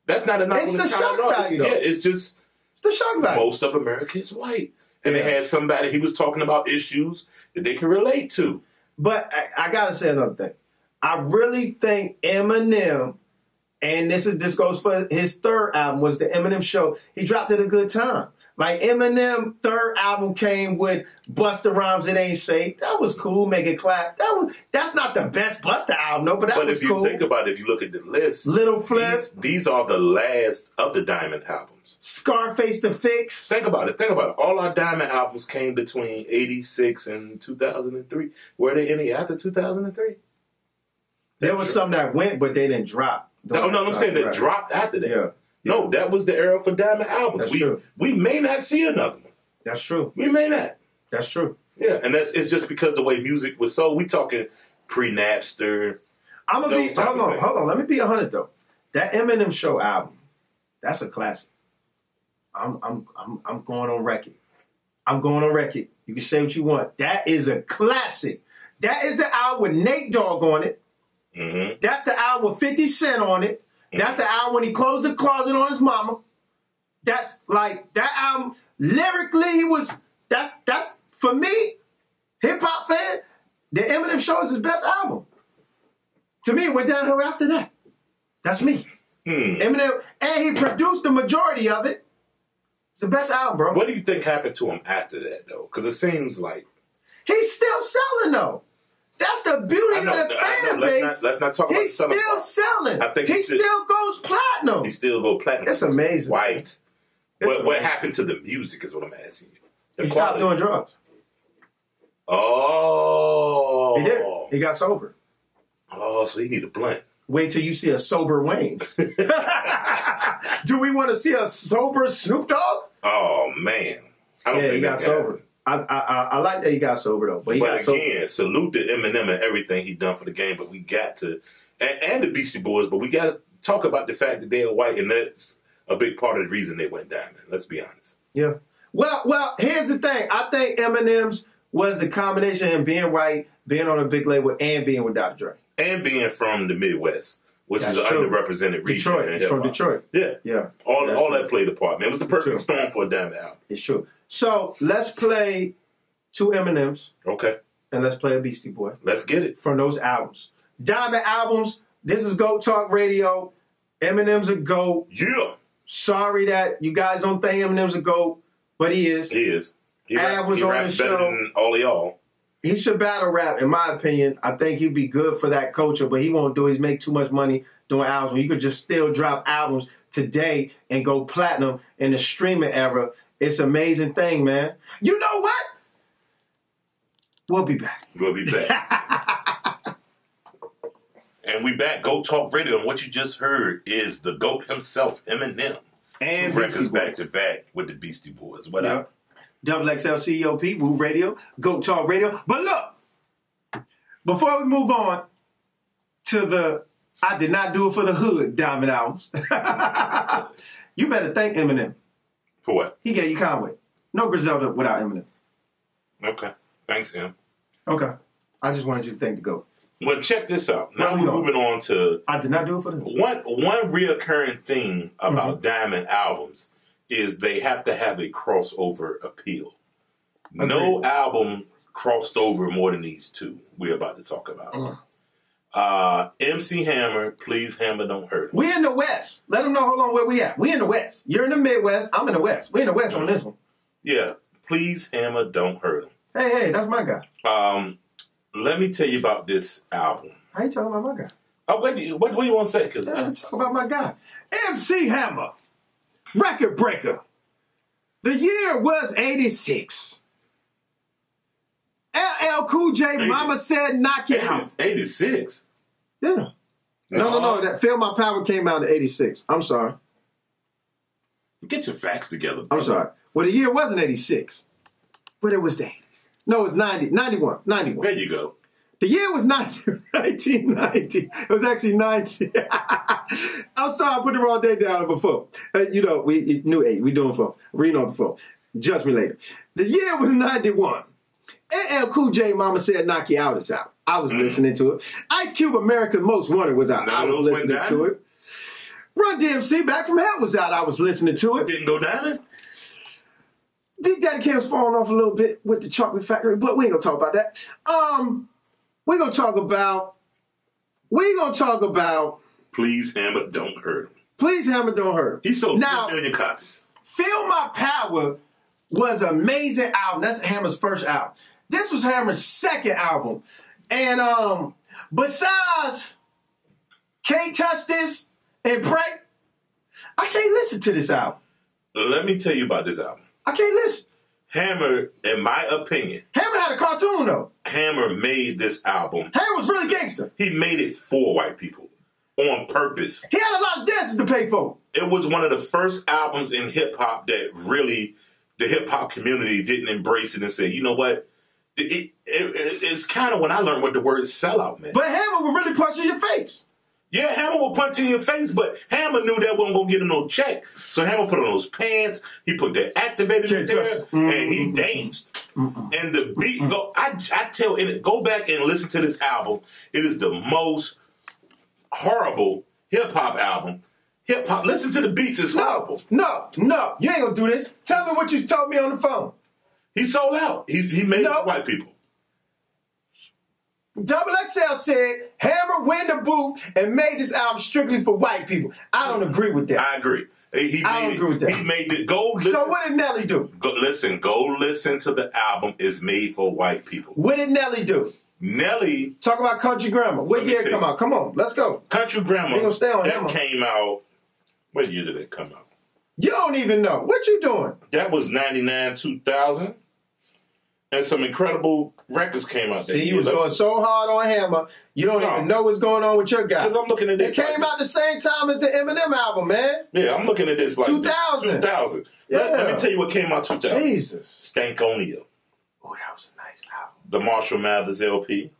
That's not a knock It's the shock value. Yeah, it's just it's the shock value. most of America is white. And Yeah. they had somebody, he was talking about issues that they can relate to. But I, I gotta say another thing. I really think Eminem, and this is this goes for his third album, was the Eminem Show. He dropped at a good time. Like Eminem third album came with Busta Rhymes, It Ain't Safe. That was cool. Make it clap. That was that's not the best Busta album, no, but that But was cool. But if you think about it, if you look at the list, Lil' Flip, these, these are the last of the Diamond albums. Scarface the Fix. Think about it. Think about it. All our Diamond albums came between 86 and 2003. Were they any after 2003? There was some that went, but they didn't drop. No, no, I'm saying that Right. dropped after that. Yeah. No, that was the era for Diamond albums. That's we, true. we may not see another one. That's true. We may not. That's true. Yeah, and that's it's just because the way music was so. We talking pre Napster. I'm gonna be hold on, hold on. Let me be a hundred though. That Eminem Show album, that's a classic. I'm I'm I'm I'm going on record. I'm going on record. You can say what you want. That is a classic. That is the album with Nate Dogg on it. hmm That's the album with 50 Cent on it. That's the album when he closed the closet on his mama. That's like that album lyrically he was that's that's for me, hip hop fan, the Eminem Show is his best album. To me, it went downhill after that. That's me. Hmm. Eminem, and he produced the majority of it. It's the best album, bro. What do you think happened to him after that, though? Because it seems like He's still selling though. That's the beauty know, of the I know. fan Let's base. not- let's not talk about He's selling still selling. I think he he should- still goes platinum. he still goes platinum. It's amazing. White. It's What, what happened to the music is what I'm asking you. The He stopped doing drugs. Oh, He did. He got sober. Oh, so he need a blunt. Wait till you see a sober Wayne. Do we want to see a sober Snoop Dogg? Oh man, I don't Yeah, think he got sober. I, I I I like that he got sober though, but he But got sober. again, salute to Eminem and everything he done for the game. But we got to, and, and the Beastie Boys. But we got to talk about the fact that they're white, and that's a big part of the reason they went diamond. Let's be honest. Yeah. Well, well, here's the thing. I think Eminem's was the combination of him being white, being on a big label, and being with Dr. Dre. And being from the Midwest, which That's is an true. underrepresented region. Detroit. He's from. Detroit. Yeah, Yeah. all That's all true. that played a part. Man, it was the perfect storm for a diamond album. It's true. So let's play two Eminems Okay, and let's play a Beastie Boy let's get it. from those albums. Diamond albums. This is Goat Talk Radio. Eminem's a goat. Yeah, Sorry that you guys don't think Eminem's a goat, but he is. he is. He, Av rap, was he on the better show. than all y'all. He should battle rap, in my opinion. I think he'd be good for that culture, but he won't do. it. He's make too much money doing albums. You could just still drop albums today and go platinum in the streaming era. It's an amazing thing, man. You know what? We'll be back. We'll be back. and we back. Goat Talk Radio. And what you just heard is the GOAT himself, Eminem. And Two records back to back with the Beastie Boys. What Yeah. up? Double XL COP, Woo Radio, Goat Talk Radio. But look, before we move on to the I did not do it for the hood Diamond albums, you better thank Eminem. For what? He gave you Conway. No Griselda without Eminem. Okay. Thanks, Em. Okay. I just wanted you to thank the GOAT. Well, check this out. Now we we're moving on to I did not do it for the hood. one one reoccurring thing about Mm-hmm. Diamond albums is they have to have a crossover appeal. No album crossed over more than these two we're about to talk about. Mm. Uh, MC Hammer, please Hammer, don't hurt. Him. We in the West. Let them know hold on where we at. We in the West. You're in the Midwest. I'm in the West. We in the West on this one. Yeah, please Hammer, don't hurt him. Hey, hey, that's my guy. Um, let me tell you about this album. How you talking about my guy? Oh, what do you, what, what do you want to say? Because I'm talking about my guy. MC Hammer. Record breaker. The year was 86. LL Cool J, Mama said, knock it out. 86. Yeah. No, no, no. no. That Feel My Power came out in 86. I'm sorry. Get your facts together. I'm sorry. Well, the year wasn't 86, but it was the 80s. No, it was 90, 91, 91. There you go. The year was 19, 1990. It was actually 90. I'm sorry, I put the wrong date down before. Uh, you know, we knew eight. We doing phone. Reading on the phone. Judge me later. The year was 91. LL Cool J Mama said knock you out is out. I was listening to it. Ice Cube America's Most Wanted was out. None I was listening to it. Run DMC Back from Hell was out. I was listening to it. Didn't go down. it. Big Daddy Kane's falling off a little bit with the Chocolate Factory, but we ain't gonna talk about that. Um, we gonna talk about. We gonna talk about. Please, Hammer, don't hurt him. Please, Hammer, don't hurt. He sold now. 2 million copies. Feel My Power was an amazing album. That's Hammer's first album. This was Hammer's second album, and um, besides, can't touch this and pray. I can't listen to this album. Let me tell you about this album. I can't listen. Hammer, in my opinion, Hammer had a cartoon though. Hammer made this album. Hammer was really gangster. He made it for white people on purpose. He had a lot of dances to pay for. It was one of the first albums in hip hop that really the hip hop community didn't embrace it and say, you know what? It, it, it- it's kind of when I learned what the word sellout meant. But Hammer would really punch in your face. Yeah, Hammer will punch in your face, but Hammer knew that wasn't gonna get him no check. So Hammer put on those pants, he put that activated in there, and he danced. And the beat go I I tell and go back and listen to this album. It is the most horrible hip hop album. Hip hop listen to the beats, it's No, horrible. no, no. You ain't gonna do this. Tell me what you told me on the phone. He sold out. He he made it No. for white people. Double XL said Hammer went in the booth and made this album strictly for white people. I don't agree with that. I agree. He made I don't it, agree with that. He made it go listen. so what did Nelly do? go, listen, go listen to the album is made for white people. What did Nelly do? Nelly Talk about Country Grammar. What year it come out? Come on, let's go. Country Grammar. We gonna stay on that Hammer. came out. What year did it come out? You don't even know. What you doing? That was ninety nine, two thousand, and some incredible records came out. that See, you was going so hard on Hammer, you don't No. even know what's going on with your guy. because I'm looking at this. It this. came like out the same time as the Eminem album, man. Yeah, I'm looking at this like 2000. Two thousand. Let, let Yeah. me tell you what came out two thousand. Jesus. Stankonia, Oh, that was a nice album. the Marshall Mathers LP,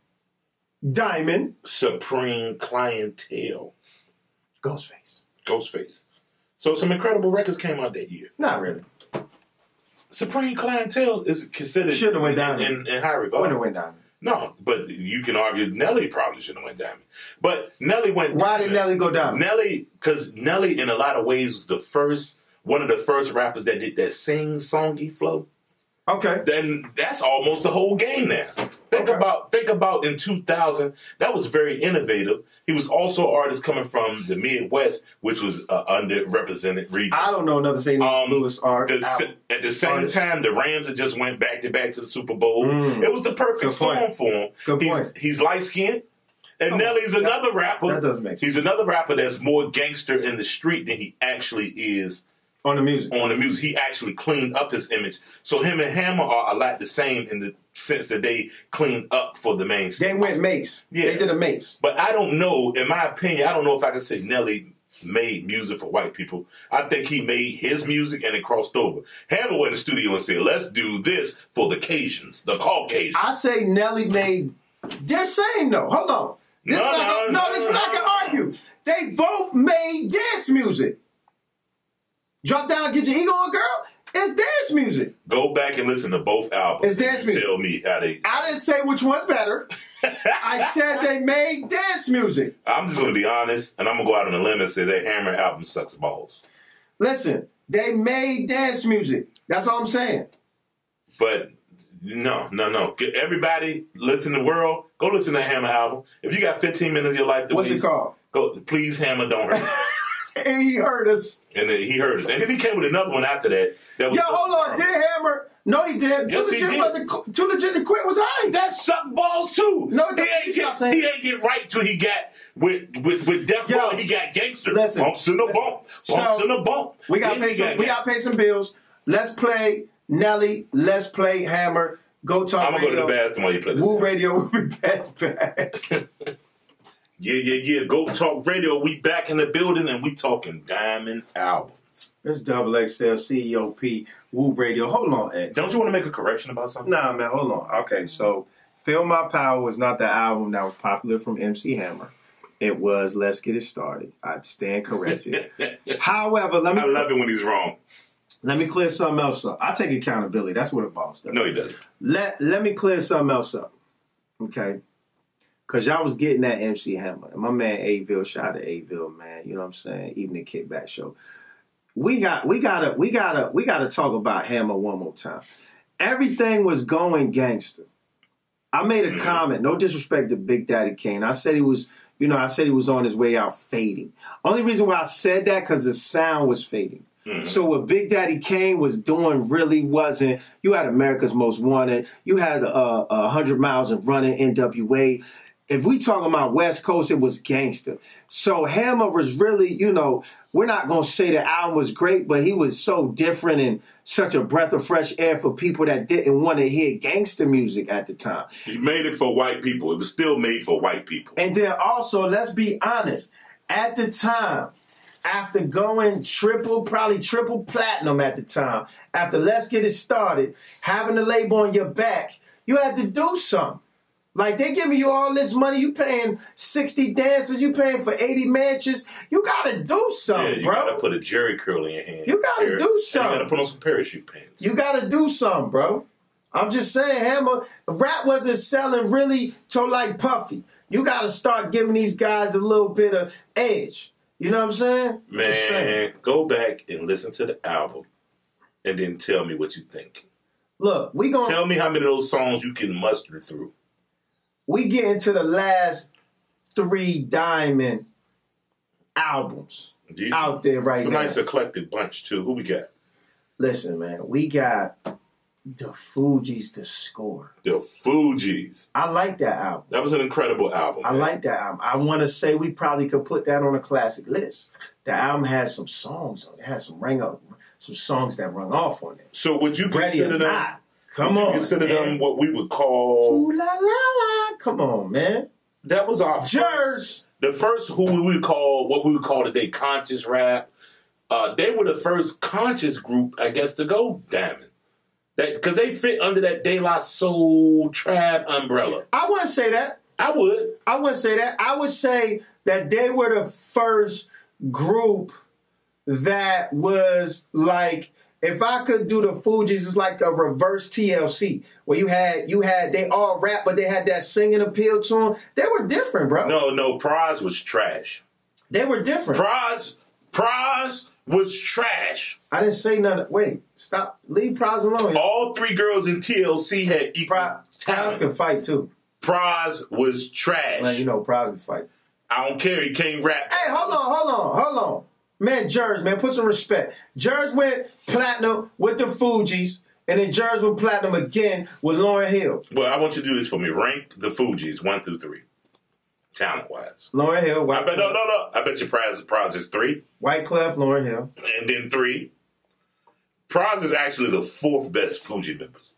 Diamond, Supreme Clientele, Ghostface. Ghostface. So some incredible records came out that year. Not really. Supreme Clientele is considered Should've went down. in, in, in high Wouldn't regard. have went down. No, but you can argue Nelly probably shouldn't have went diamond. But Nelly went. Why did. Nelly go down? Nelly, because Nelly, in a lot of ways, was the first, one of the first rappers that did that sing songy flow. Okay. Then that's almost the whole game now. Think Okay. about, think about in 2000, that was very innovative. He was also an artist coming from the Midwest, which was an underrepresented region. I don't know another St. Um, Louis art. The at the same Artist. time, the Rams had just went back to back to the Super Bowl. Mm. It was the perfect storm for him. Good he's, point. He's light skinned. And Oh, Nelly's that- another rapper. that doesn't make sense. He's another rapper that's more gangster in the street than he actually is on the music. on the music. He actually cleaned up his image. So him and Hammer are a lot the same in the sense that they cleaned up for the main stage. They went Mace. Yeah. They did a Mace. But I don't know, in my opinion, I don't know if I can say Nelly made music for white people. I think he made his music and it crossed over. Hammer went in the studio and said, let's do this for the Cajuns, the Caucasians. I say Nelly made. They're same though. Hold on. This No, is not, no, no, no, this is not no. gonna argue. They both made dance music. Drop down, get your ego on, girl. It's dance music. Go back and listen to both albums. It's dance music. Tell me how they. I didn't say which one's better. I said they made dance music. I'm just to be honest, and I'm going to go out on a limb and say that Hammer album sucks balls. Listen, they made dance music. That's all I'm saying. But no, no, no. Everybody, listen to the world. Go listen to Hammer album. If you got 15 minutes of your life to What's it called? Go, please, Hammer, don't hurt. And he heard us. and then he heard us, and then he came with another one after that. That was Yo, hold on. Did Hammer? No, he did. Yes, Too legit did. wasn't. Too legit to quit was I. That sucked balls too. No, he ain't get saying- he ain't get right till he got with with with Death Yo, Row. He got gangster. listen, bumps in the listen. bump, bumps So, in the bump. We got Then pay some. got we gangster. got pay some bills. Let's play Nelly. Let's play Hammer. Go Talk I'm gonna go to the bathroom while you play this. Woo Radio will be back. Yeah, yeah, yeah. Goat Talk Radio. We back in the building and we talking diamond albums. This is Double XL CEOP Woo Radio. Hold on, X. Don't you want to make a correction about something? Nah, man, hold on. Okay, so Feel My Power was not the album that was popular from MC Hammer. It was Let's Get It Started. I stand corrected. However, let me I love it when he's wrong. let me clear something else up. I take accountability. That's what a boss does. No, he doesn't. Let let me clear something else up. Okay. Cause y'all was getting that MC Hammer. And my man Aville, shout out to Aville, man. You know what I'm saying? Even the kickback show. We got we gotta we gotta we gotta talk about Hammer one more time. Everything was going gangster. I made a comment, no disrespect to Big Daddy Kane. I said he was, you know, I said he was on his way out fading. Only reason why I said that because the sound was fading. So what Big Daddy Kane was doing really wasn't. You had America's Most Wanted. You had uh, uh, Hundred Miles and Running NWA. If we talking about West Coast, it was gangster. So Hammer was really, you know, we're not gonna say the album was great, but he was so different and such a breath of fresh air for people that didn't want to hear gangster music at the time. He made it for white people. It was still made for white people. And then also, let's be honest, at the time, after going triple, probably triple platinum at the time, after Let's Get It Started, having the label on your back, you had to do something. Like they giving you all this money, you paying 60 dancers, you paying for 80 mansions. You gotta do Yeah, something, you bro. You gotta put a Jheri curl in your hand. You gotta do And You something. gotta put on some parachute pants. You gotta do something, bro. I'm just saying, Hammer, rap wasn't selling really to like Puffy. You gotta start giving these guys a little bit of edge. You know what I'm saying? Just saying. Man, go back and listen to the album, and then tell me what you think. Look, we gonna Tell me how many of those songs you can muster through. We get into the last three diamond albums out there right It's a now. nice eclectic bunch too. Who we got? Listen, man, we got the Fugees to score. The Fugees. I like that album. That was an incredible album. I man. like that album. I want to say we probably could put that on a classic list. The album has some songs on it. It has some ring up, some songs that rung off on it. So would you Ready consider them? not? Come on, consider man. them what we would call? Ooh la la la! Come on, man. That was our first, the first who we would call what we would call today conscious rap. Uh, they were the first conscious group, I guess, to go diamond. That because they fit under that De La Soul trap umbrella. I wouldn't say that. I would. I wouldn't say that. I would say that they were the first group that was like if I could do the Fugees, it's like a reverse TLC where you had you had they all rap, but they had that singing appeal to them. They were different, bro. No, no, Pras was trash. They were different. Pras, Pras was trash. I didn't say nothing. Wait, stop. Leave Pras alone. All three girls in TLC had equal Pras, Pras can fight too. Pras was trash. Man, you know Pras can fight. I don't care. He can't rap. Hey, hold on, hold on, hold on. Man, Jers, man, put some respect. Jers went platinum with the Fugees, and then Jers went platinum again with Lauryn Hill. Well, I want you to do this for me. Rank the Fugees one through three, talent wise. Lauryn Hill, I White, bet no, no, no. I bet your Pras Pras is three, White Clef, Lauryn Hill. and then three. Pras is actually the fourth best Fugee members.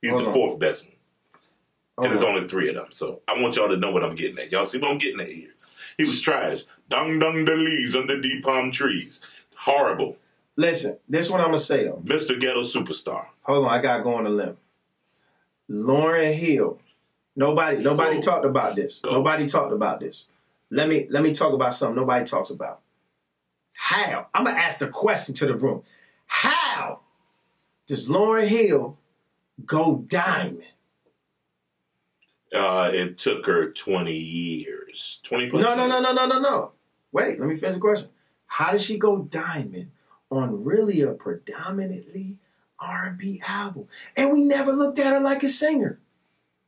He's Hold the on. fourth best one, and there's only three of them. So I want y'all to know what I'm getting at. Y'all see what I'm getting at here? He was trash. Dung dung the leaves under deep palm trees. Horrible. Listen, this is what I'm gonna say though. Mr. Ghetto Superstar. Hold on, I gotta go on a limb. Lauryn Hill. Nobody, nobody Go. talked about this. Go. Nobody talked about this. Let me let me talk about something nobody talks about. How? I'm gonna ask the question to the room. How does Lauryn Hill go diamond? Uh, it took her 20 years. 20 plus No, no, no, no, no, no, no. Wait, let me finish the question. How did she go diamond on really a predominantly R&B album? And we never looked at her like a singer.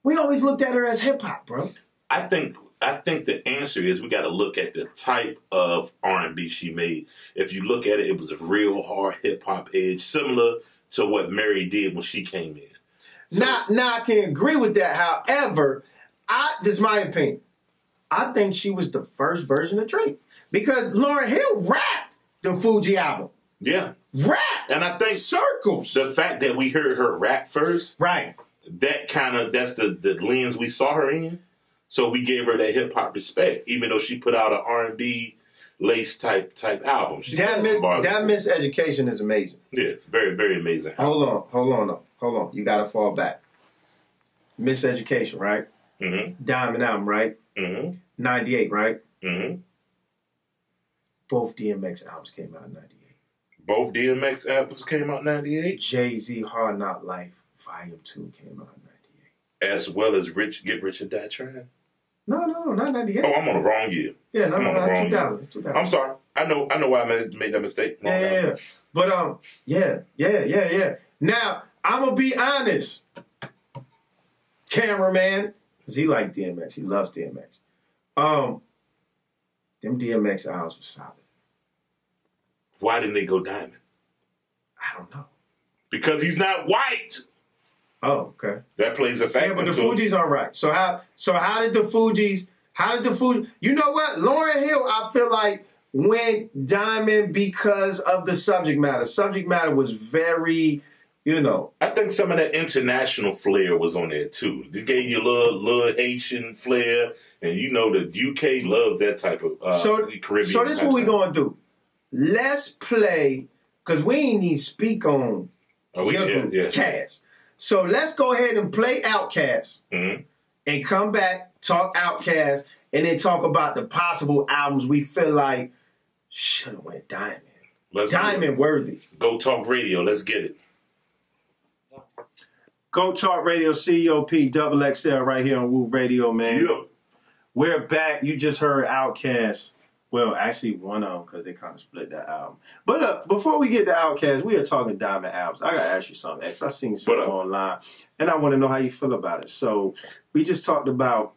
We always looked at her as hip hop, bro. I think I think the answer is we got to look at the type of R and B she made. If you look at it, it was a real hard hip hop edge, similar to what Mary did when she came in. So- now, now I can agree with that. However, I this is my opinion. I think she was the first version of Drake because Lauryn Hill rapped the Fugee album. Yeah, Rapped and I think circles. the fact that we heard her rap first right. that kind of that's the the lens we saw her in. So we gave her that hip hop respect, even though she put out an R and B lace type type album. She That still mis some bars. that miseducation is amazing. yeah, very very amazing. Hold on, hold on, hold on. You got to fall back. Miseducation, right? Mm-hmm. Diamond album, right? Mm-hmm. Ninety eight, right? Mm-hmm. Both DMX albums came out in ninety eight. Both DMX albums came out in '98, Jay Z Hard Knock Life Volume Two came out in ninety eight. as well as Rich Get Rich or Die Trying. No, no, no, not ninety eight. Oh, I'm on the wrong year. yeah, no, I'm no, no, it's wrong two thousand. It's two thousand. I'm sorry. I know. I know why I made, made that mistake. Wrong Yeah, yeah, yeah. But um, yeah, yeah, yeah, yeah. Now I'm gonna be honest, cameraman, because he likes DMX. He loves DMX. Um, them DMX albums were solid. Why didn't they go diamond? I don't know. Because he's not white. Oh, okay. That plays a factor. Yeah, but the too. Fugees all right. So how? So how did the Fugees? How did the Fugee? You know what? Lauryn Hill, I feel like went diamond because of the subject matter. Subject matter was very, you know, I think some of that international flair was on there too. They gave you a little, little Haitian flair, and you know the UK loves that type of uh, so Caribbean. so this type what we're gonna do. Let's play because we ain't need speak on Oh, we, yeah, yeah. Cast. So let's go ahead and play Outkast Mhm. and come back talk Outkast and then talk about the possible albums we feel like should have went diamond, Let's do it. diamond worthy. Go talk radio. Let's get it. Goat Talk Radio COP double XL right here on Woo Radio, man. Yeah. We're back. You just heard Outkast. Well, actually, one of them because they kind of split that album. But uh, before we get to Outkast, we are talking Diamond albums. I gotta ask you something, X. I seen something What up? online, and I want to know how you feel about it. So we just talked about.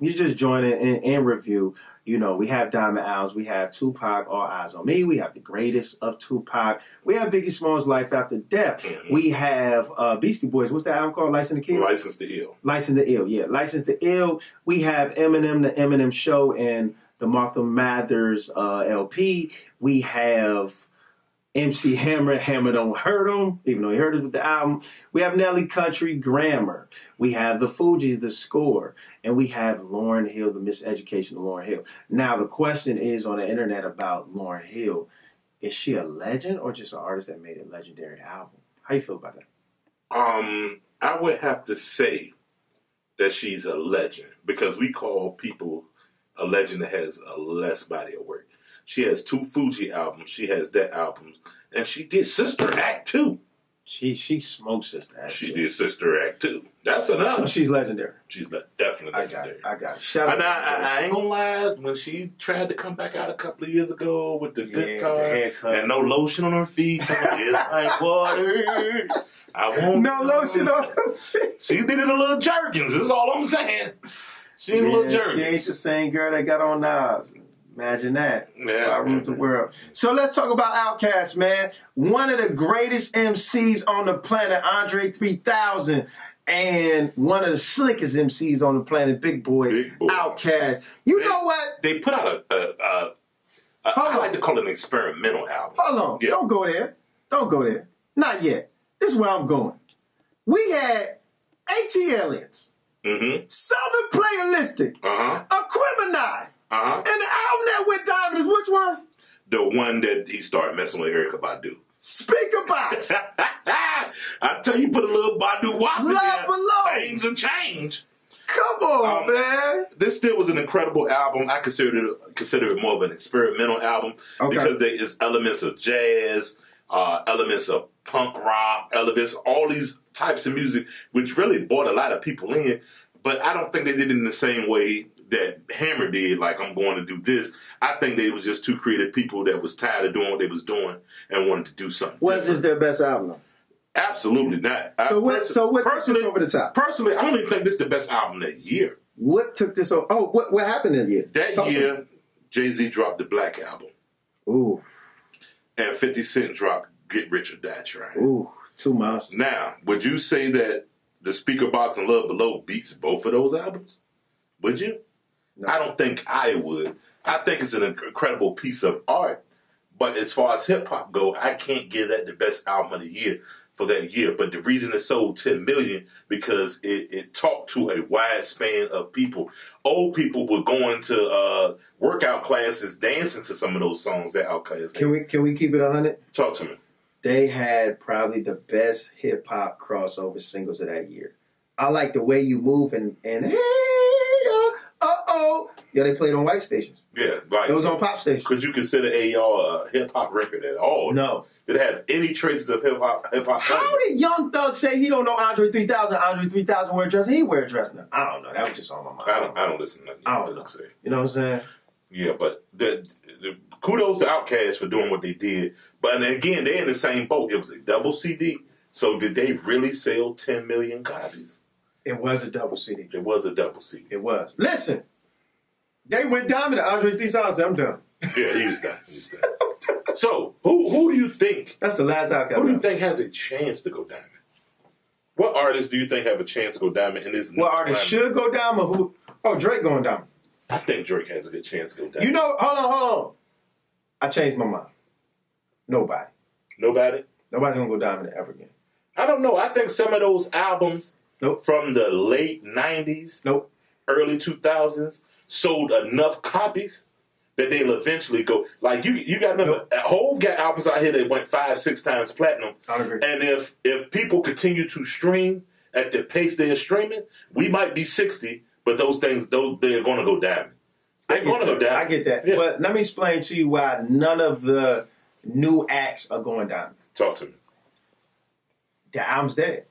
You just join in, review. You know, we have Diamond albums. We have Tupac, All Eyez on Me. We have the greatest of Tupac. We have Biggie Smalls' Life After Death. Mhm. We have uh, Beastie Boys. What's that album called? License to Kill. License to ill. License to Ill, yeah. License to Ill. We have Eminem, the Eminem Show, and the Marshall Mathers uh, LP. We have MC Hammer, Hammer Don't Hurt Him, even though he hurt us with the album. We have Nelly Country, Grammar. We have the Fugees, The Score. And we have Lauryn Hill, The Miseducation of Lauryn Hill. Now, the question is on the internet about Lauryn Hill. Is she a legend or just an artist that made a legendary album? How you feel about that? Um, I would have to say that she's a legend because we call people a legend that has a less body of work. She has two Fugee albums. She has that album, and she did Sister Act too. She she smokes sister. Act. She actually. did Sister Act too. That's So enough. she's legendary. She's le- definitely I got legendary. it. I got it. Shout out. And I, I, I ain't gonna lie, when she tried to come back out a couple of years ago with the Yeah, good car haircut. and no lotion on her feet, it's like water. I won't. no lotion on her face. She did it a little jerkins. That's all I'm saying. She did a little she ain't the same girl that got on Nas. Imagine that. Yeah. I ruled the world. So let's talk about Outkast, man. One of the greatest MCs on the planet, Andre 3000, and one of the slickest MCs on the planet, Big Boi, Big Boi. Outkast. You They- know what? They put out a, a, a, a Hold I like to call it an experimental album. Hold on. Yeah. Don't go there. Don't go there. Not yet. This is where I'm going. We had ATLiens, Mm-hmm. Southern Playalistic, Uh huh. Aquemini, Uh huh. and the album that went diamond is which one? The one that he started messing with Erykah Badu. Speakerboxxx. I tell you, put a little Badu Wap in there, below. things have change. Come on, Um, man. This still was an incredible album. I consider it consider it more of an experimental album Okay. because there is elements of jazz, uh, elements of punk rock, Elvis, all these types of music, which really brought a lot of people in. But I don't think they did it in the same way that Hammer did. Like I'm going to do this. I think they was just two creative people that was tired of doing what they was doing and wanted to do something. Was this different. their best album? Absolutely not. I So what- perso- so what took this personally- over the top? Personally, I don't even think this is the best album that year. What took this over? Oh, what what happened that year? That Talk year, Jay Z dropped the Black Album. Ooh, and 50 Cent dropped Get Rich or Die Trying. ooh, two monsters. Now, would you say that the Speakerboxxx and Love Below beats both of those albums? Would you? No. I don't think I would. I think it's an incredible piece of art, but as far as hip hop go, I can't give that the best album of the year. for that year. But the reason it sold 10 million because it, it talked to a wide span of people. Old people were going to uh, workout classes, dancing to some of those songs that Outkast Can we can we keep it hundred? Talk to me. They had probably the best hip hop crossover singles of that year. I like the way you move and and hey uh oh yeah they played on white stations. Yeah, like It was on pop stations. could you consider AR a hip hop record at all? No. Did it have any traces of hip hop? Hip hop. How did Young Thug say he don't know Andre 3000? Andre 3000 wear a dress. He wear a dress now. I don't know. That was just on my mind. I don't. I don't listen to nothing. I don't know. say. You know what I'm saying? Yeah, but the, the kudos to Outkast for doing what they did. But again, they're in the same boat. It was a double CD. So did they really sell 10 million copies? It was a double CD. It was a double CD. It was. Listen, they went diamond. Andre 3000. said, I'm done. Yeah, he was done. He was done. so who who do you think That's the last I got who do you think has a chance to go diamond? What artists do you think have a chance to go diamond in this? new What artist should go diamond? Who? Oh, Drake going diamond. I think Drake has a good chance to go diamond. You know, hold on, hold on. I changed my mind. Nobody. nobody. Nobody's gonna go diamond ever again. I don't know. I think some of those albums Nope. from the late '90s Nope. early 2000s sold enough copies that they'll eventually go. Like you, you got remember, Hove got albums out here that went five, six times platinum. I agree. And if if people continue to stream at the pace they're streaming, we might be 60, but those things, those they're going to go diamond. They're going to go diamond. I get that. Yeah. But let me explain to you why none of the new acts are going down. Talk to me. The album's dead.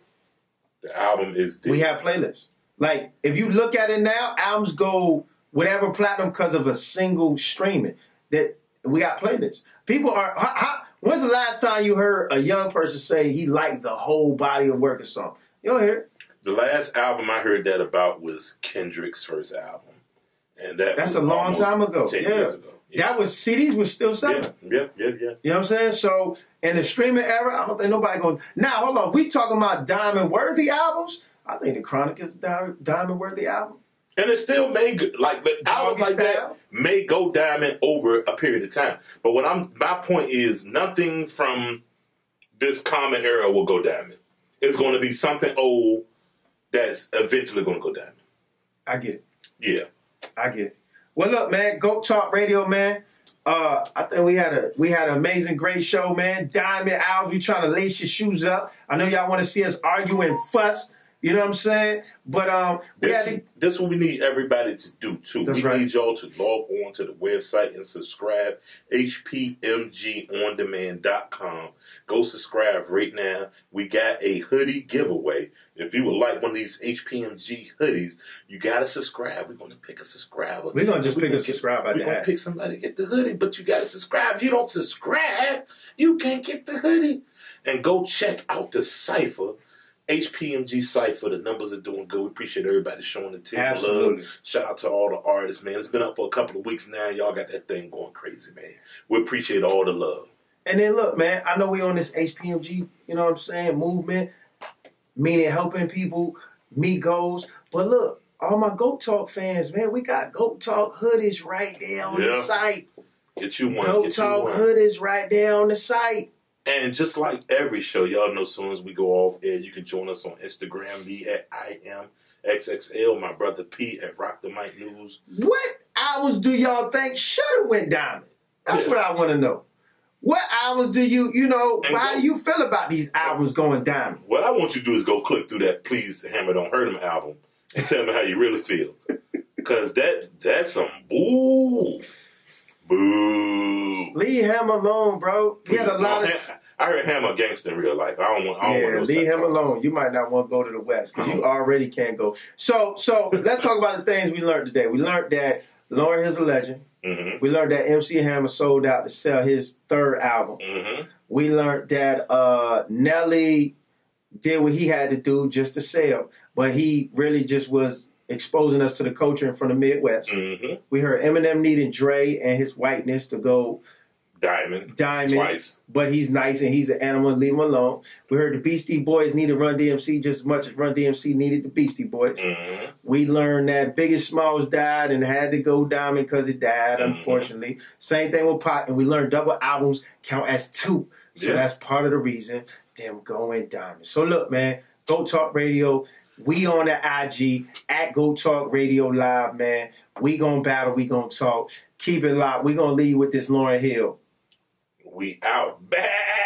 The album is dead. We have playlists. Like if you look at it now, albums go whatever platinum because of a single streaming. That we got playlists. People are. How, how, when's the last time you heard a young person say he liked the whole body of work or something? You don't hear it. the last album I heard that about was Kendrick's first album, and that That's a long time ago. 10 Yeah. years ago. That was CDs was still selling. yeah, yeah, yeah, yeah. You know what I'm saying? So in the streaming era, I don't think nobody going. Now hold on, we talking about diamond worthy albums, I think the Chronic is a diamond worthy album. And it still may go- like but albums like that may go diamond over a period of time. But what I'm my point is nothing from this common era will go diamond. It's going to be something old that's eventually going to go diamond. I get it. Yeah. I get it. Well, look, man, Goat Talk Radio, man. Uh, I think we had a we had an amazing, great show, man. Diamond Albs, you trying to lace your shoes up. I know y'all want to see us argue and fuss. You know what I'm saying? But um, This, to, this is what we need everybody to do too. We right. need y'all to log on to the website and subscribe. HPMGOndemand.com. Go subscribe right now. We got a hoodie giveaway. If you would like one of these HPMG hoodies, you gotta subscribe. We're gonna pick a subscriber. We're gonna just We're pick a gonna subscriber We're gonna pick somebody to get the hoodie, but you gotta subscribe. If you don't subscribe, you can't get the hoodie. And go check out the cipher. HPMG Cypher, the numbers are doing good. We appreciate everybody showing the team Absolutely. love. Shout out to all the artists, man. It's been up for a couple of weeks now. Y'all got that thing going crazy, man. We appreciate all the love. and then look, man. I know we on this HPMG, you know what I'm saying, movement, meaning helping people meet goals. But look, all my Goat Talk fans, man, we got Goat Talk hoodies right there on Yeah. the site. Get you one. Goat get Talk one. hoodies right there on the site. And just like every show, y'all know as soon as we go off air, you can join us on Instagram, me at I am XXL, my brother P at Rock the Mic News. What albums do y'all think should have went diamond? That's Yeah. what I want to know. What albums do you, you know, And how go- do you feel about these albums going diamond? What I want you to do is go click through that Please Hammer Don't Hurt Him album and tell me how you really feel. Cause that that's some boo. Boo. Leave him alone, bro. He had a lot No, of. I heard him a gangster in real life. I don't want. I don't Yeah, want leave him alone. You might not want to go to the West because you Uh-huh. already can't go. So, so let's talk about the things we learned today. We learned that Lauryn is a legend. Mhm. We learned that MC Hammer sold out to sell his third album. Mhm. We learned that uh, Nelly did what he had to do just to sell, but he really just was exposing us to the culture from the Midwest. Mhm. We heard Eminem needing Dre and his whiteness to go Diamond. diamond, Twice. but he's nice and he's an animal. Leave him alone. We heard the Beastie Boys needed Run DMC just as much as Run DMC needed the Beastie Boys. Mhm. We learned that Biggie Smalls died and had to go diamond because it died, Mhm. unfortunately. Same thing with Pac, and we learned double albums count as two. So Yeah. that's part of the reason them going diamond. So look, man, Goat Talk Radio. We on the IG at Goat Talk Radio Live, man. We gonna battle. We gonna talk. Keep it locked. We gonna leave with this Lauryn Hill. We out. Bad.